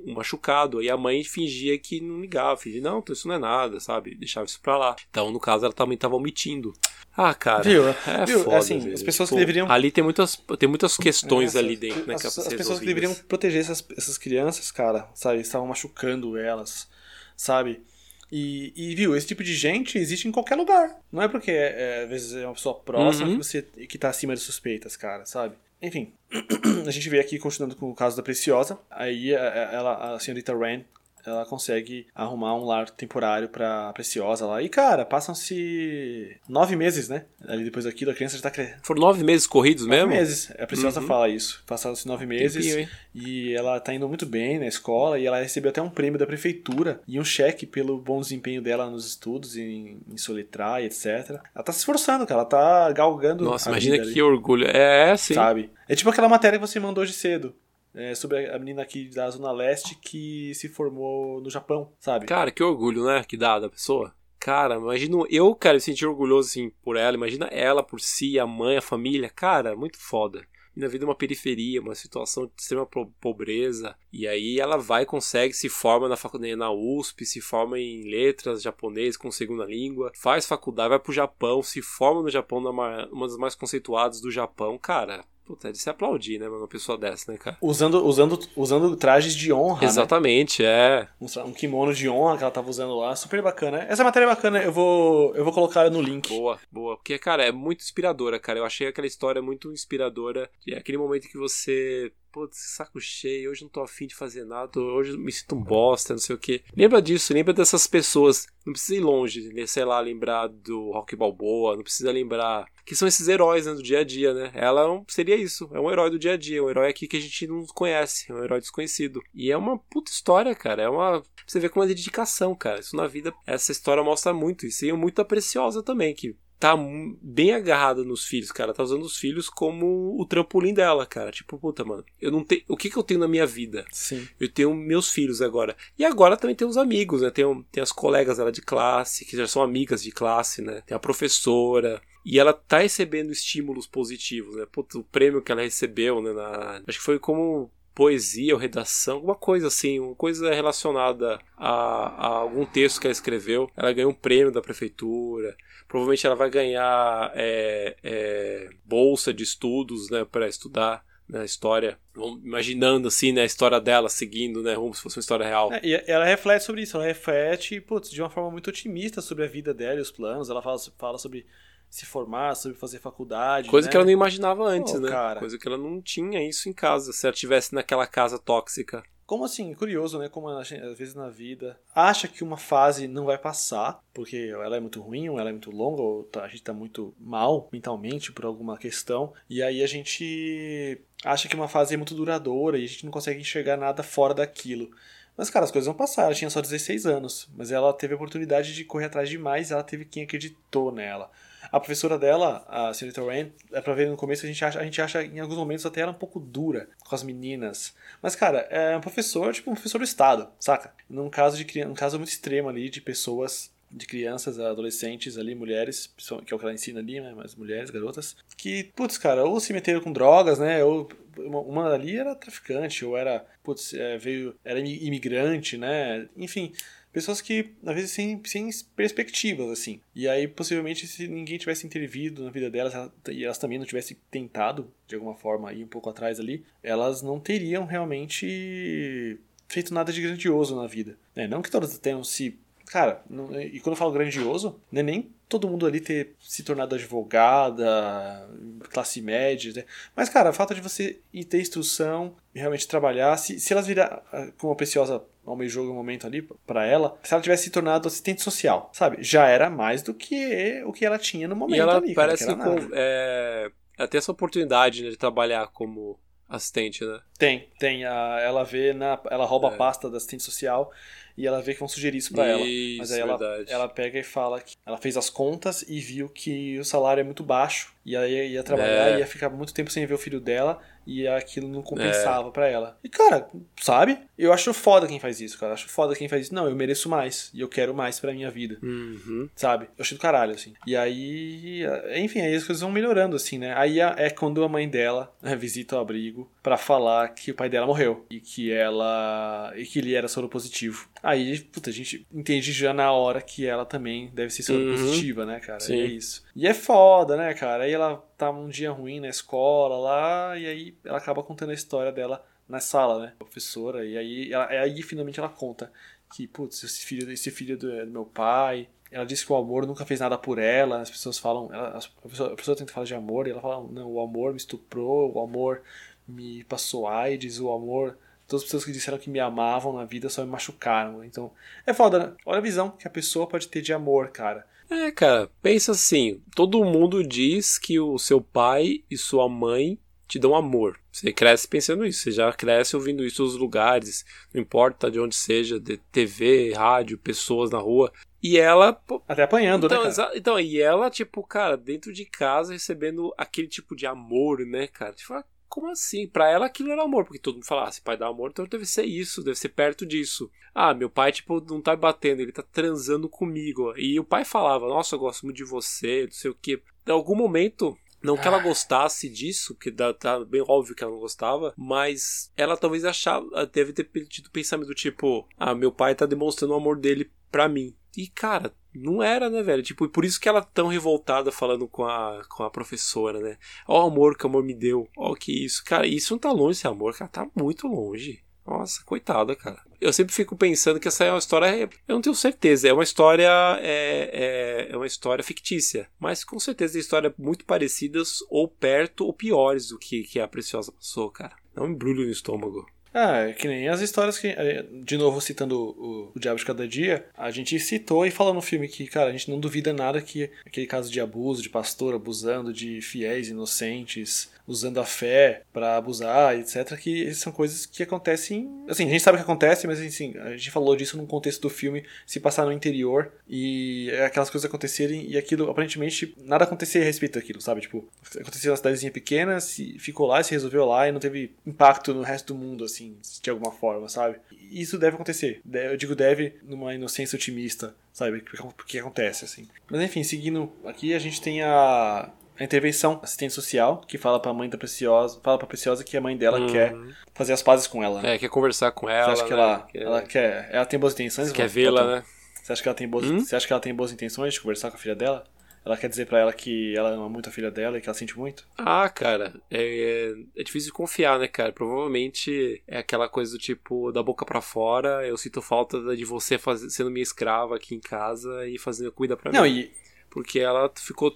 um machucado. Aí a mãe fingia que não ligava, fingia, não, isso não é nada, sabe? Deixava isso pra lá. Então, no caso, ela também tava omitindo. Ah, cara. Viu? É Viu? foda. Assim, as pessoas Pô, que deveriam. Ali tem muitas, tem muitas questões é, ali dentro, né? As, as pessoas que deveriam proteger essas, essas crianças, cara, sabe? Estavam machucando elas, sabe? E, e, viu, esse tipo de gente existe em qualquer lugar. Não é porque é, às vezes é uma pessoa próxima uhum. que você que tá acima de suspeitas, cara, sabe? Enfim, a gente vê aqui, continuando com o caso da Preciosa, aí ela, a senhorita Rand ela consegue arrumar um lar temporário pra Preciosa lá. E, cara, passam-se nove meses, né? Ali depois daquilo, a criança já tá crescendo. Foram nove meses corridos nove mesmo? Nove meses. A Preciosa uhum. fala isso. Passaram-se nove meses. Tempinho, e ela tá indo muito bem na escola. E ela recebeu até um prêmio da prefeitura e um cheque pelo bom desempenho dela nos estudos, em, em soletrar e etc. Ela tá se esforçando, cara. Ela tá galgando. Nossa, imagina que ali. orgulho. É, é, sim. Sabe? É tipo aquela matéria que você mandou hoje cedo é, sobre a menina aqui da Zona Leste que se formou no Japão, sabe? Cara, que orgulho, né? Que dá da pessoa. Cara, imagina eu, cara, me sentir orgulhoso assim por ela. Imagina ela por si, a mãe, a família. Cara, muito foda. E na vida uma periferia, uma situação de extrema pobreza. E aí ela vai, consegue, se forma na faculdade na USP, se forma em letras japonês com segunda língua, faz faculdade, vai pro Japão, se forma no Japão, uma das mais conceituadas do Japão. Cara, Puta, é de se aplaudir, né, mano? Uma pessoa dessa, né, cara? Usando, usando, usando trajes de honra. Né? Exatamente, né? é. Um, kimono de honra que ela tava usando lá. Super bacana. Essa matéria é bacana, eu vou, eu vou colocar no link. Boa, boa. Porque, cara, é muito inspiradora, cara. Eu achei aquela história muito inspiradora. É aquele momento que você putz, saco cheio, hoje não tô afim de fazer nada, hoje me sinto um bosta, não sei o que. Lembra disso, lembra dessas pessoas. Não precisa ir longe, né? sei lá, lembrar do Rock Balboa, não precisa lembrar. Que são esses heróis né, do dia a dia, né? Ela é seria isso, é um herói do dia a dia, um herói aqui que a gente não conhece, é um herói desconhecido. E é uma puta história, cara. É uma. Você vê como é dedicação, cara. Isso na vida, essa história mostra muito. E é muito preciosa também, que tá bem agarrada nos filhos, cara. Tá usando os filhos como o trampolim dela, cara. Tipo, puta, mano, eu não tenho. O que que eu tenho na minha vida? Sim. Eu tenho meus filhos agora. E agora também tem os amigos, né? Tem, tem as colegas dela de classe, que já são amigas de classe, né? Tem a professora. E ela tá recebendo estímulos positivos, né? Puta, o prêmio que ela recebeu, né? Na, acho que foi como poesia ou redação, alguma coisa assim, uma coisa relacionada a, a, algum texto que ela escreveu. Ela ganhou um prêmio da prefeitura. Provavelmente ela vai ganhar é, é, bolsa de estudos né, para estudar na né, história, imaginando assim, né, a história dela seguindo, né, como se fosse uma história real. É, e ela reflete sobre isso, ela reflete, putz, de uma forma muito otimista sobre a vida dela e os planos. Ela fala, fala sobre se formar, sobre fazer faculdade. Coisa né? que ela não imaginava antes, Pô, né? Cara. Coisa que ela não tinha isso em casa, se ela tivesse naquela casa tóxica. Como assim? Curioso, né? Como gente, às vezes na vida acha que uma fase não vai passar, porque ela é muito ruim, ou ela é muito longa, ou tá, a gente tá muito mal mentalmente por alguma questão, e aí a gente acha que uma fase é muito duradoura e a gente não consegue enxergar nada fora daquilo. Mas, cara, as coisas vão passar. Ela tinha só 16 anos, mas ela teve a oportunidade de correr atrás demais, ela teve quem acreditou nela. A professora dela, a senhorita Rand, é pra ver no começo, a gente, acha, a gente acha em alguns momentos até ela um pouco dura com as meninas. Mas, cara, é um professor, tipo um professor do Estado, saca? Num caso, de, num caso muito extremo ali de pessoas de crianças, adolescentes ali, mulheres, que é o que ela ensina ali, né? Mas mulheres, garotas, que, putz, cara, ou se meteram com drogas, né? Ou uma, ali era traficante, ou era, putz, é, veio, era imigrante, né? Enfim, pessoas que, às vezes, sem, sem perspectivas, assim. E aí, possivelmente, se ninguém tivesse intervido na vida delas e elas também não tivessem tentado, de alguma forma, ir um pouco atrás ali, elas não teriam realmente feito nada de grandioso na vida. Né? Não que todas tenham se Cara, não, e quando eu falo grandioso, não é nem todo mundo ali ter se tornado advogada, classe média, né? Mas, cara, a falta de você ir ter instrução e realmente trabalhar, se, se elas virar, ah, como a Preciosa almejou um momento ali para ela, se ela tivesse se tornado assistente social, sabe? Já era mais do que o que ela tinha no momento e ela ali. parece que com, é, ela tem essa oportunidade né, de trabalhar como assistente, né? Tem, tem. A, ela vê na, ela rouba é. a pasta da assistente social e ela vê que vão sugerir isso para ela. Mas aí ela, ela pega e fala que ela fez as contas e viu que o salário é muito baixo e aí ia trabalhar é. ia ficar muito tempo sem ver o filho dela e aquilo não compensava é. para ela. E cara, sabe? Eu acho foda quem faz isso, cara. Eu acho foda quem faz isso. Não, eu mereço mais e eu quero mais pra minha vida. Uhum. Sabe? Eu achei do caralho, assim. E aí, enfim, aí as coisas vão melhorando, assim, né? Aí é quando a mãe dela né, visita o abrigo para falar que o pai dela morreu e que ela. e que ele era soro positivo. Aí, puta, a gente entende já na hora que ela também deve ser soro positiva, uhum. né, cara? Sim. E é isso. E é foda, né, cara? Ela tá um dia ruim na escola lá, e aí ela acaba contando a história dela na sala, né? Professora, e aí, ela, aí finalmente ela conta que, putz, esse filho, esse filho do, é do meu pai. Ela disse que o amor nunca fez nada por ela. As pessoas falam. Ela, a, pessoa, a pessoa tenta falar de amor e ela fala: Não, o amor me estuprou, o amor me passou AIDS, o amor. Todas as pessoas que disseram que me amavam na vida só me machucaram. Então, é foda, né? Olha a visão que a pessoa pode ter de amor, cara. É, cara, pensa assim: todo mundo diz que o seu pai e sua mãe te dão amor. Você cresce pensando isso, você já cresce ouvindo isso nos lugares, não importa de onde seja, de TV, rádio, pessoas na rua. E ela. Pô, Até apanhando, então, né? Cara? Então, e ela, tipo, cara, dentro de casa recebendo aquele tipo de amor, né, cara? Tipo, como assim? Pra ela aquilo era amor, porque todo mundo fala, ah, se pai dá amor, então deve ser isso, deve ser perto disso. Ah, meu pai, tipo, não tá batendo, ele tá transando comigo. E o pai falava, nossa, eu gosto muito de você, não sei o quê. Em algum momento, não que ela ah. gostasse disso, que tá bem óbvio que ela não gostava, mas ela talvez achava, deve ter tido pensamento do tipo, ah, meu pai tá demonstrando o amor dele pra mim. E, cara, não era, né, velho? Tipo, e por isso que ela tão revoltada falando com a, com a professora, né? Ó o amor que o amor me deu. Ó que isso. Cara, isso não tá longe, esse amor, cara. Tá muito longe. Nossa, coitada, cara. Eu sempre fico pensando que essa é uma história. Eu não tenho certeza. É uma história. É, é, é uma história fictícia. Mas com certeza tem histórias muito parecidas, ou perto, ou piores do que, que a Preciosa passou, cara. Dá um embrulho no estômago. Ah, é que nem as histórias que. Eh, de novo, citando o, o Diabo de Cada Dia, a gente citou e falou no filme que, cara, a gente não duvida nada que aquele caso de abuso, de pastor abusando de fiéis inocentes, usando a fé para abusar, etc., que são coisas que acontecem. Assim, a gente sabe que acontece, mas assim, a gente falou disso num contexto do filme se passar no interior e aquelas coisas acontecerem e aquilo, aparentemente, nada acontecia a respeito daquilo, sabe? Tipo, aconteceu uma cidadezinha pequena, se ficou lá, se resolveu lá e não teve impacto no resto do mundo, assim, de alguma forma, sabe? E isso deve acontecer. Eu digo deve numa inocência otimista, sabe? Porque acontece, assim. Mas enfim, seguindo aqui, a gente tem a a intervenção assistente social que fala pra mãe da Preciosa, fala pra Preciosa que a mãe dela uhum. quer fazer as pazes com ela. É, quer conversar com ela. Você acha que né? ela, quer... ela quer, ela tem boas intenções? Você quer vê-la, né? Você acha que ela tem boas, hum? você acha que ela tem boas intenções de conversar com a filha dela? Ela quer dizer para ela que ela ama muito a filha dela e que ela sente muito? Ah, cara, é, é difícil de confiar, né, cara? Provavelmente é aquela coisa do tipo, da boca para fora, eu sinto falta de você faz, sendo minha escrava aqui em casa e fazendo comida para mim. Não, e... Porque ela ficou...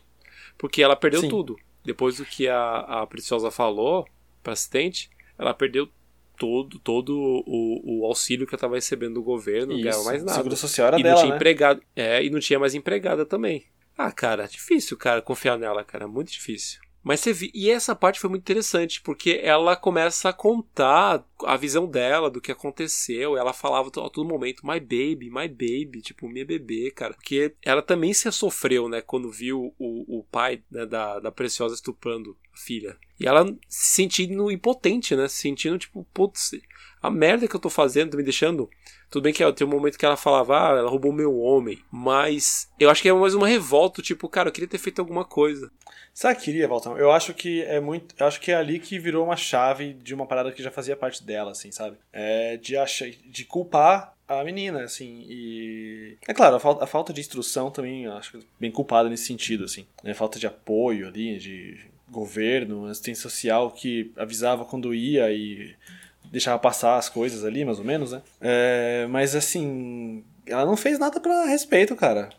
Porque ela perdeu Sim. tudo depois do que a, a Preciosa falou para assistente, ela perdeu todo, todo o, o auxílio que ela estava recebendo do governo, não ganhava mais nada. Seguro social era e dela, não tinha né? empregado. É, e não tinha mais empregada também. Ah, cara, difícil, cara, confiar nela, cara, muito difícil. Mas você viu, e essa parte foi muito interessante, porque ela começa a contar a visão dela do que aconteceu. Ela falava a todo momento, my baby, my baby, tipo, minha bebê, cara. Porque ela também se sofreu, né, quando viu o, o pai né, da, da Preciosa estuprando filha. E ela se sentindo impotente, né, se sentindo tipo, putz, a merda que eu tô fazendo, me deixando tudo bem que tem um momento que ela falava, ah, ela roubou meu homem. Mas eu acho que é mais uma revolta, tipo, cara, eu queria ter feito alguma coisa. Sabe que queria, Valtão? Eu acho que é muito. Eu acho que é ali que virou uma chave de uma parada que já fazia parte dela, assim, sabe? É de achar, de culpar a menina, assim, e... É claro, a falta, a falta de instrução também, acho bem culpada nesse sentido, assim, né? Falta de apoio ali, de governo, assistência social que avisava quando ia e deixava passar as coisas ali, mais ou menos, né? É, mas, assim, ela não fez nada para respeito, cara.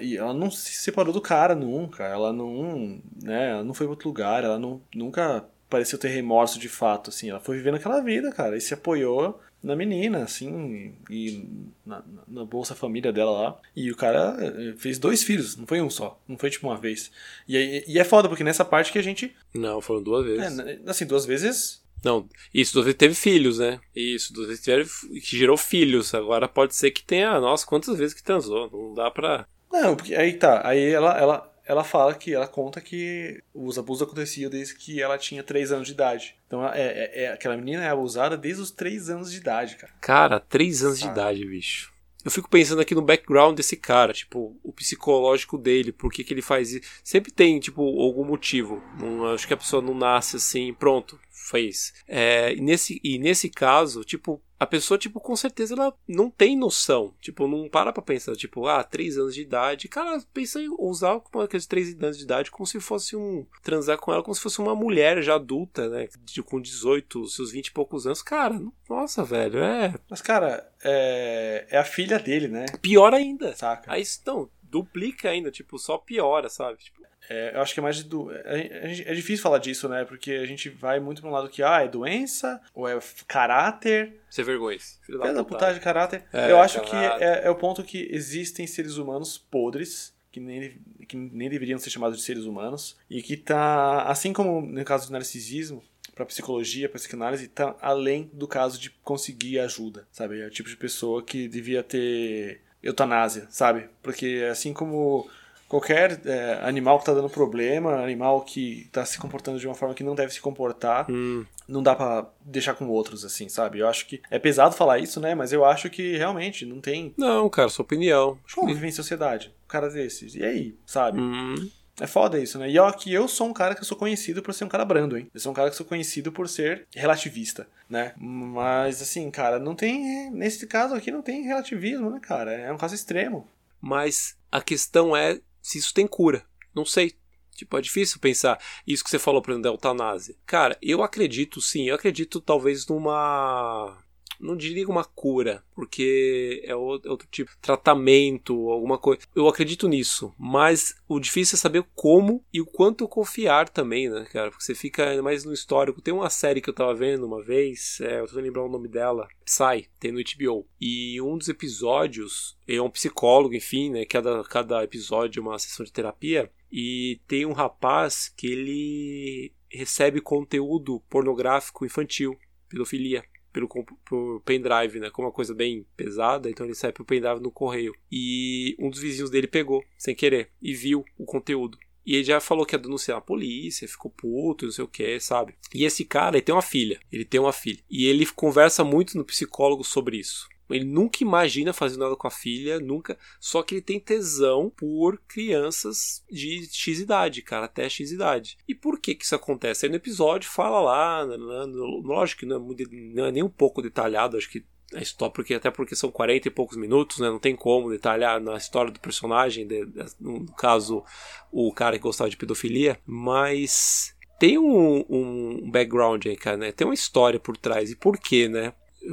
E ela não se separou do cara nunca. Ela não, né, ela não foi pra outro lugar, ela não, nunca pareceu ter remorso de fato, assim. Ela foi vivendo aquela vida, cara, e se apoiou na menina, assim, e na, na, Bolsa Família dela lá. E o cara eh, fez dois filhos, não foi um só, não foi tipo uma vez. E, e é foda, porque nessa parte que a gente. Não, foram duas vezes. É, assim, duas vezes. Não, isso, duas vezes teve filhos, né? Isso, duas vezes teve, que gerou filhos. Agora pode ser que tenha, nossa, quantas vezes que transou, não dá pra. Não, porque aí tá, aí ela, ela, ela fala que ela conta que os abusos aconteciam desde que ela tinha 3 anos de idade. Então é, é, é aquela menina é abusada desde os 3 anos de idade, cara. Cara, 3 anos de idade, bicho. Eu fico pensando aqui no background desse cara, tipo, o psicológico dele, por que, que ele faz isso. Sempre tem, tipo, algum motivo. Não, acho que a pessoa não nasce assim, pronto, fez. É, e, nesse, e nesse caso, tipo, a pessoa, tipo, com certeza ela não tem noção. Tipo, não para pra pensar, tipo, ah, três anos de idade. Cara, pensa em usar aqueles três anos de idade como se fosse um. transar com ela como se fosse uma mulher já adulta, né? De, com 18, seus 20 e poucos anos. Cara, nossa, velho, é. Mas, cara, é, é a filha dele, né? Pior ainda. Saca? Aí, não, duplica ainda, tipo, só piora, sabe? Tipo, é, eu acho que é mais de. Do... É, é, difícil falar disso, né? Porque a gente vai muito pra um lado que, ah, é doença, ou é caráter. Ser vergonha. Filho da putagem de caráter. É, eu acho caráter. que é, é, o ponto que existem seres humanos podres. Que nem, que nem deveriam ser chamados de seres humanos. E que tá. Assim como no caso do narcisismo, para psicologia, para psicanálise, tá além do caso de conseguir ajuda, sabe? É o tipo de pessoa que devia ter eutanásia, sabe? Porque assim como qualquer é, animal que está dando problema, animal que está se comportando de uma forma que não deve se comportar, hum. não dá para deixar com outros, assim, sabe? Eu acho que é pesado falar isso, né? Mas eu acho que realmente não tem. Não, cara, sua opinião. Como viver em sociedade? Um cara desses. E aí, sabe? Hum. É foda isso, né? E ó, que eu sou um cara que sou conhecido por ser um cara brando, hein? Eu sou um cara que sou conhecido por ser relativista, né? Mas, assim, cara, não tem. Nesse caso aqui não tem relativismo, né, cara? É um caso extremo. Mas a questão é se isso tem cura. Não sei. Tipo, é difícil pensar isso que você falou, por exemplo, da eutanásia. Cara, eu acredito sim, eu acredito talvez numa não diria uma cura, porque é outro tipo de tratamento, alguma coisa. Eu acredito nisso, mas o difícil é saber como e o quanto confiar também, né, cara? Porque você fica mais no histórico. Tem uma série que eu tava vendo uma vez, é, eu tô lembrando o nome dela, Psy, tem no HBO. E um dos episódios é um psicólogo, enfim, né? Cada, cada episódio é uma sessão de terapia. E tem um rapaz que ele recebe conteúdo pornográfico infantil, pedofilia pelo, pelo pendrive, né? Como uma coisa bem pesada, então ele sai pro pendrive no correio. E um dos vizinhos dele pegou, sem querer, e viu o conteúdo. E ele já falou que ia denunciar a polícia, ficou puto, não sei o que, sabe? E esse cara, ele tem uma filha. Ele tem uma filha. E ele conversa muito no psicólogo sobre isso. Ele nunca imagina fazer nada com a filha, nunca. Só que ele tem tesão por crianças de X idade, cara, até X idade. E por que que isso acontece? Aí no episódio fala lá, né, né, lógico que não é, muito, não é nem um pouco detalhado, acho que a história, porque até porque são 40 e poucos minutos, né? Não tem como detalhar na história do personagem, de, de, no caso, o cara que gostava de pedofilia, mas tem um, um background aí, cara, né? Tem uma história por trás. E por quê, né?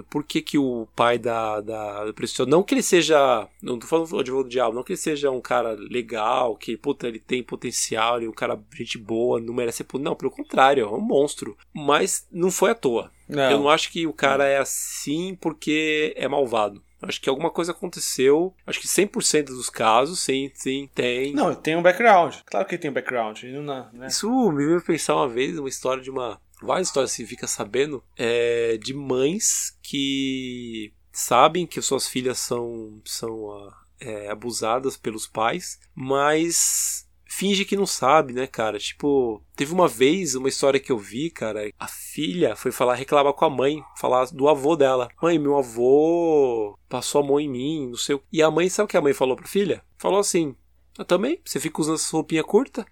Por que, que o pai da, da, da não que ele seja, não tô falando de advogado do diabo, não que ele seja um cara legal, que, puta, ele tem potencial, ele é um cara, gente boa, não merece ser não, pelo contrário, é um monstro, mas não foi à toa. Não. Eu não acho que o cara é assim porque é malvado. Acho que alguma coisa aconteceu. Acho que 100% dos casos, sim, sim, tem. Não, tem um background. Claro que tem um background. Não, né? Isso me veio pensar uma vez uma história de uma várias histórias que fica sabendo é, de mães que sabem que suas filhas são, são ah, é, abusadas pelos pais, mas finge que não sabe, né, cara? Tipo, teve uma vez uma história que eu vi, cara, a filha foi falar, reclamar com a mãe, falar do avô dela. Mãe, meu avô passou a mão em mim, não sei o... E a mãe, sabe o que a mãe falou pra filha? Falou assim, eu também, você fica usando essa roupinha curta?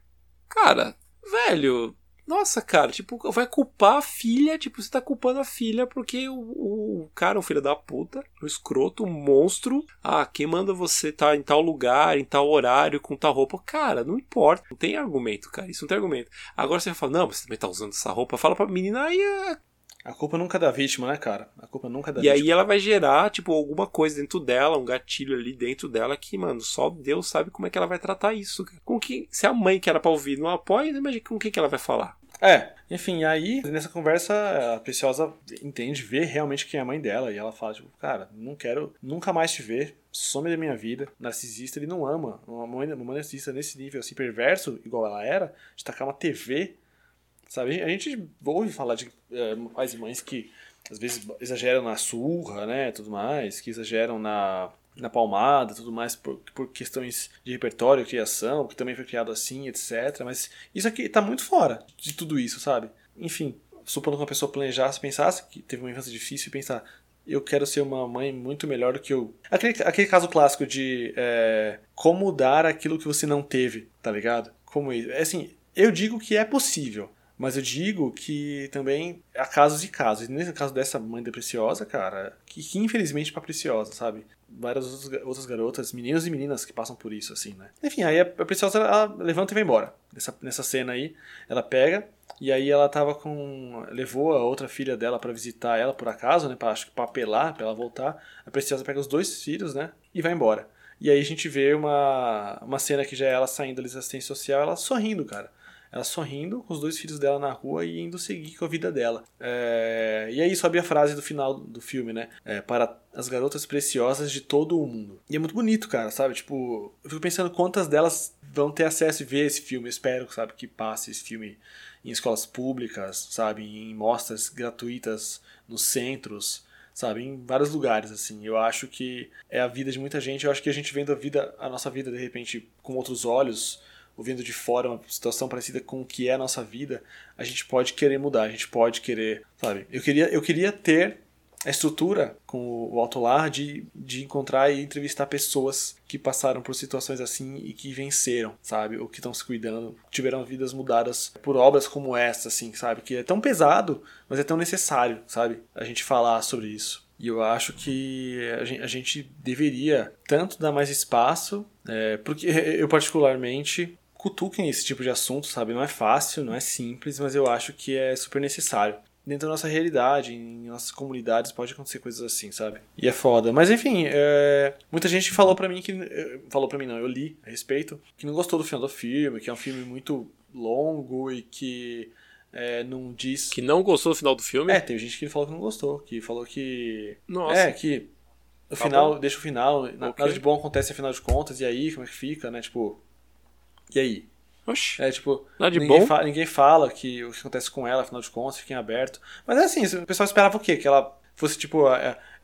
Cara, velho, Nossa, cara, tipo, vai culpar a filha, tipo, você tá culpando a filha porque o, o cara, o filho da puta, o escroto, o monstro, ah, quem manda você tá em tal lugar, em tal horário, com tal roupa, cara, não importa, não tem argumento, cara, isso não tem argumento. Agora você vai falar, não, você também tá usando essa roupa, fala pra menina, aí a culpa nunca é da vítima, né, cara? A culpa nunca é da e vítima. E aí ela vai gerar, tipo, alguma coisa dentro dela, um gatilho ali dentro dela que, mano, só Deus sabe como é que ela vai tratar isso. Cara. Com que, se a mãe que era pra ouvir não apoia, imagina com quem que ela vai falar. É, enfim, aí nessa conversa a Preciosa entende, vê realmente quem é a mãe dela e ela fala, tipo, cara, não quero nunca mais te ver, some da minha vida. Narcisista, ele não ama. Uma mãe, uma mãe narcisista nesse nível, assim, perverso, igual ela era, de tacar uma TV Sabe? A gente ouve falar de é, pais e mães que às vezes exageram na surra, né, tudo mais, que exageram na, na palmada, tudo mais por, por questões de repertório, criação, que também foi criado assim, etc. Mas isso aqui tá muito fora de tudo isso, sabe? Enfim, supondo que uma pessoa planejasse, pensasse que teve uma infância difícil e pensar, eu quero ser uma mãe muito melhor do que eu. Aquele, aquele caso clássico de é, como dar aquilo que você não teve, tá ligado? Como isso. É assim, eu digo que é possível. Mas eu digo que também há casos e casos. E nesse caso dessa mãe da Preciosa, cara, que, que infelizmente pra Preciosa, sabe? Várias outras garotas, meninos e meninas que passam por isso, assim, né? Enfim, aí a Preciosa ela levanta e vai embora. Nessa, nessa cena aí, ela pega e aí ela tava com. levou a outra filha dela para visitar ela por acaso, né? Pra, acho que pra apelar, pra ela voltar. A Preciosa pega os dois filhos, né? E vai embora. E aí a gente vê uma, uma cena que já é ela saindo da assistência social, ela sorrindo, cara ela sorrindo com os dois filhos dela na rua e indo seguir com a vida dela. É... E aí sobe a frase do final do filme, né? É, para as garotas preciosas de todo o mundo. E é muito bonito, cara, sabe? Tipo, eu fico pensando quantas delas vão ter acesso e ver esse filme. Eu espero, sabe, que passe esse filme em escolas públicas, sabe? Em mostras gratuitas nos centros sabe, em vários lugares assim. Eu acho que é a vida de muita gente. Eu acho que a gente vendo a vida, a nossa vida de repente com outros olhos, ouvindo de fora uma situação parecida com o que é a nossa vida, a gente pode querer mudar, a gente pode querer, sabe? Eu queria, eu queria ter a estrutura com o Autolar de, de encontrar e entrevistar pessoas que passaram por situações assim e que venceram, sabe? Ou que estão se cuidando, tiveram vidas mudadas por obras como essa, assim, sabe? Que é tão pesado, mas é tão necessário, sabe? A gente falar sobre isso. E eu acho que a gente, deveria tanto dar mais espaço, é, porque eu particularmente cutuquem esse tipo de assunto, sabe? Não é fácil, não é simples, mas eu acho que é super necessário. Dentro da nossa realidade, em nossas comunidades, pode acontecer coisas assim, sabe? E é foda. Mas enfim, é... muita gente falou pra mim que. Eh, falou pra mim, não, eu li a respeito, que não gostou do final do filme, que é um filme muito longo e que é, não diz. Que não gostou do final do filme? É, tem gente que falou que não gostou, que falou que. Nossa. É, que. O tá final, bom. deixa o final, okay. nada de bom acontece afinal de contas, e aí, como é que fica, né? Tipo, e aí? Oxi. É tipo, Nada de ninguém, bom. Fala, ninguém fala que o que acontece com ela, afinal de contas, fica em aberto. Mas é assim, o pessoal esperava o quê? Que ela fosse tipo,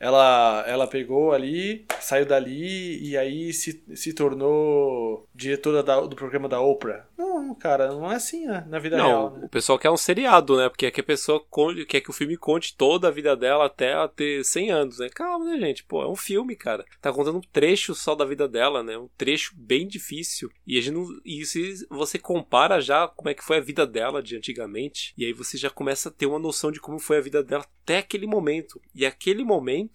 ela, ela pegou ali, saiu dali e aí se, se tornou diretora da, do programa da Oprah. Não, cara, não é assim né? na vida não, real. Né? O pessoal quer um seriado, né? Porque é que a pessoa conte, quer que o filme conte toda a vida dela até ela ter 100 anos, né? Calma, né, gente? Pô, é um filme, cara. Tá contando um trecho só da vida dela, né? Um trecho bem difícil. E a gente não. E se você compara já como é que foi a vida dela de antigamente, e aí você já começa a ter uma noção de como foi a vida dela até aquele momento. E aquele momento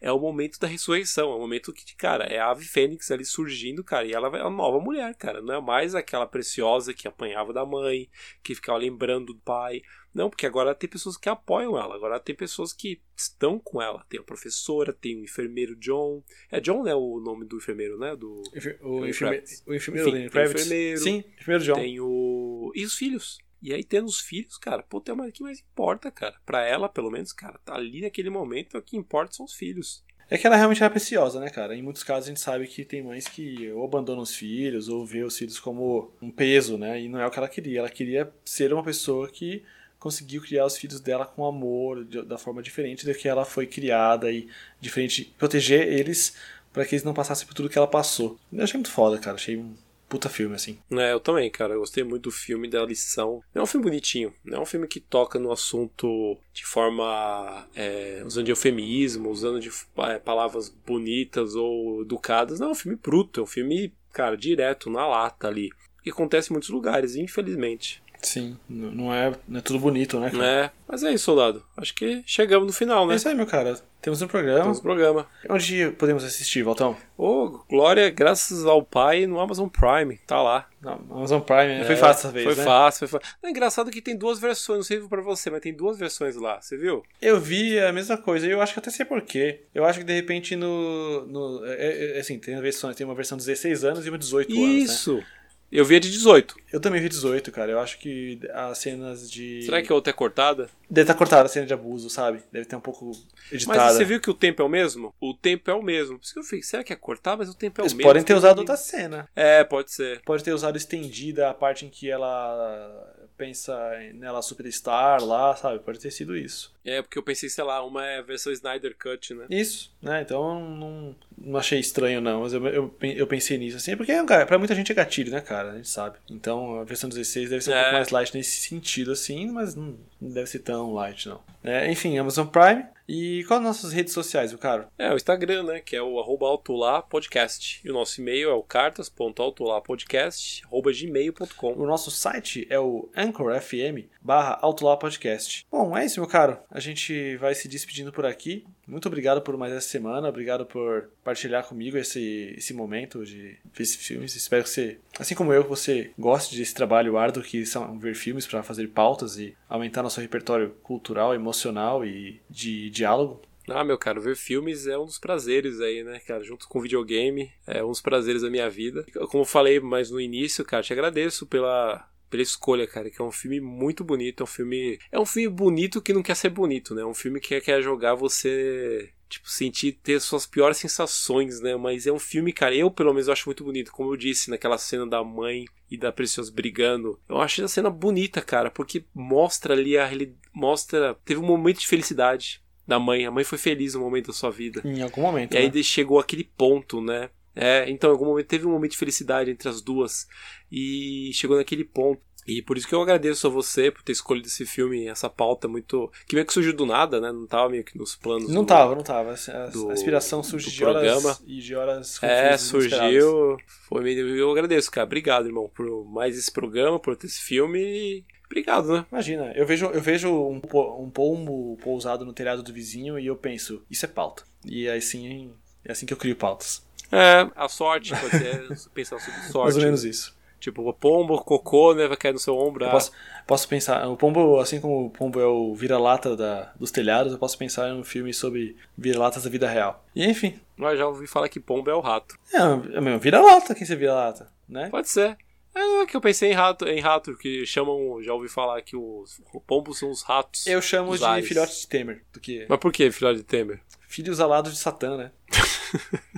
é o momento da ressurreição, é o momento que, cara, é a ave fênix ali surgindo, cara, e ela é uma nova mulher, cara, não é mais aquela preciosa que apanhava da mãe, que ficava lembrando do pai. Não, porque agora tem pessoas que apoiam ela, agora tem pessoas que estão com ela. Tem a professora, tem o enfermeiro John. É John, né? O nome do enfermeiro, né? Do, o, enfermeiro, o enfermeiro, Enfim, o enfermeiro. Sim, enfermeiro John. Tem o. E os filhos. E aí, tendo os filhos, cara, pô, tem uma que mais importa, cara. Pra ela, pelo menos, cara, tá ali naquele momento, o que importa são os filhos. É que ela realmente era preciosa, né, cara? Em muitos casos a gente sabe que tem mães que ou abandonam os filhos ou vê os filhos como um peso, né? E não é o que ela queria. Ela queria ser uma pessoa que conseguiu criar os filhos dela com amor, de, da forma diferente da que ela foi criada e diferente, proteger eles para que eles não passassem por tudo que ela passou. Eu achei muito foda, cara. Achei puta filme, assim. É, eu também, cara. Eu gostei muito do filme, da lição. É um filme bonitinho. É um filme que toca no assunto de forma. É, usando de eufemismo, usando de é, palavras bonitas ou educadas. Não, é um filme bruto. É um filme, cara, direto, na lata ali. Que acontece em muitos lugares, infelizmente. Sim, não é, não é tudo bonito, né? cara? É, mas é isso, soldado. Acho que chegamos no final, É né? isso aí, meu cara. Temos um programa. Temos programa. Onde podemos assistir, Valtão? Ô, Glória, graças ao pai no Amazon Prime. Tá lá. Não, Amazon Prime, né? Foi É, fácil essa vez, Foi né? fácil, foi fácil. É engraçado que tem duas versões, não sei pra você, mas tem duas versões lá, você viu? Eu vi a mesma coisa e eu acho que até sei porquê. Eu acho que de repente no. no é, é, assim, tem, versões, tem uma versão de 16 anos e uma de 18 anos. Né? Eu vi a de 18. Eu também vi 18, cara. Eu acho que as cenas de. Será que a outra é cortada? Deve estar cortada a cena de abuso, sabe? Deve ter um pouco editada. Mas você viu que o tempo é o mesmo? O tempo é o mesmo. Por isso que eu fiquei, será que é cortar? Mas o tempo é Eles o mesmo. podem ter usado outra cena. É, pode ser. Pode ter usado estendida a parte em que ela pensa nela superstar lá, sabe? Pode ter sido isso. É, porque eu pensei, sei lá, uma é a versão Snyder Cut, né? Isso, né? Então não, não achei estranho, não. Mas eu, eu, eu pensei nisso, assim, porque cara, pra muita gente é gatilho, né, cara? A gente sabe. Então a versão 16 deve ser um É. pouco mais light nesse sentido, assim, mas não, deve ser tão light, não. É, enfim, Amazon Prime. E quais as nossas redes sociais, meu caro? É, o Instagram, né? Que é o arroba autolá podcast. E o nosso e-mail é o cartas.autolapodcast arroba gmail.com. O nosso site é o Anchor FM barra Autolá Podcast. Bom, é isso, meu caro. A gente vai se despedindo por aqui. Muito obrigado por mais essa semana. Obrigado por partilhar comigo esse, esse momento de ver filmes. Espero que você, assim como eu, você goste desse trabalho árduo que são ver filmes para fazer pautas e aumentar nosso repertório cultural, emocional e de diálogo. Ah, meu caro, ver filmes é um dos prazeres aí, né, cara? Junto com videogame, é um dos prazeres da minha vida. Como eu falei mais no início, cara, te agradeço pela, pela escolha, cara, que é um filme muito bonito, é um filme... É um filme bonito que não quer ser bonito, né? É um filme que quer jogar você... Tipo, sentir, ter suas piores sensações, né? Mas é um filme, cara, eu pelo menos acho muito bonito. Como eu disse, naquela cena da mãe e da Preciosa brigando. Eu achei a cena bonita, cara, porque mostra ali a Mostra. Teve um momento de felicidade da mãe. A mãe foi feliz no momento da sua vida. Em algum momento. E aí né? chegou aquele ponto, né? É, então, em algum momento teve um momento de felicidade entre as duas. E chegou naquele ponto. E por isso que eu agradeço a você por ter escolhido esse filme, essa pauta muito. Que meio que surgiu do nada, né? Não tava meio que nos planos. Não do- tava, não tava. A, do- a inspiração surge do de horas e de horas É, surgiu. Foi meio. Eu agradeço, cara. Obrigado, irmão, por mais esse programa, por ter esse filme. Obrigado, né? Imagina, eu vejo, eu vejo um, um pombo pousado no telhado do vizinho e eu penso, isso é pauta. E aí sim, é assim que eu crio pautas. É, a sorte, pode ser pensar sobre sorte. Mais ou menos isso. Tipo, o pombo, cocô, né? Vai cair no seu ombro. Ah, posso, posso pensar, o pombo, assim como o pombo é o vira-lata dos telhados, eu posso pensar em um filme sobre vira-latas da vida real. E enfim, Mas já ouvi falar que pombo é o rato. é, é mesmo, vira-lata, quem você vira-lata, né? Pode ser. É que eu pensei em rato, em rato, que chamam. Já ouvi falar que os pombos são os ratos. Eu chamo de ares. filhote de Temer, do que Mas por que, filhote de Temer? filhos alados de Satã, né?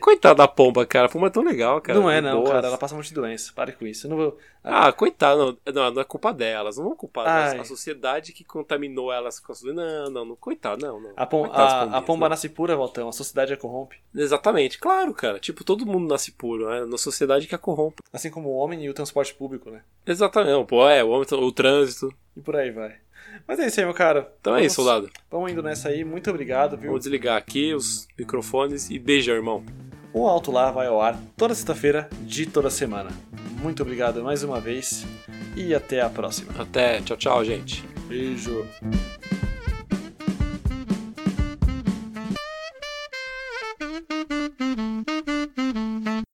Coitada da pomba, cara. A pomba é tão legal, cara. não é não, boas. cara, ela passa um monte de doença, pare com isso. Eu não vou... Ah, coitada, não, não, não é culpa delas. Não vão culpar a sociedade que contaminou elas com as Não, não, não, coitado, não, não. A, pom a, a pomba né? nasce pura, Valtão, a sociedade a corrompe. Exatamente, claro, cara. Tipo, todo mundo nasce puro, né? Na sociedade que a corrompe. Assim como o homem e o transporte público, né? Exatamente, não, pô, é, o, homem- o trânsito. E por aí vai. Mas é isso aí, meu cara. Então é Vamos- isso, soldado. Vamos indo nessa aí. Muito obrigado, viu? Vou desligar aqui os microfones e beijão, irmão. O Alto Lá vai ao ar toda sexta-feira de toda semana. Muito obrigado mais uma vez e até a próxima. Até, tchau, tchau, gente. Beijo.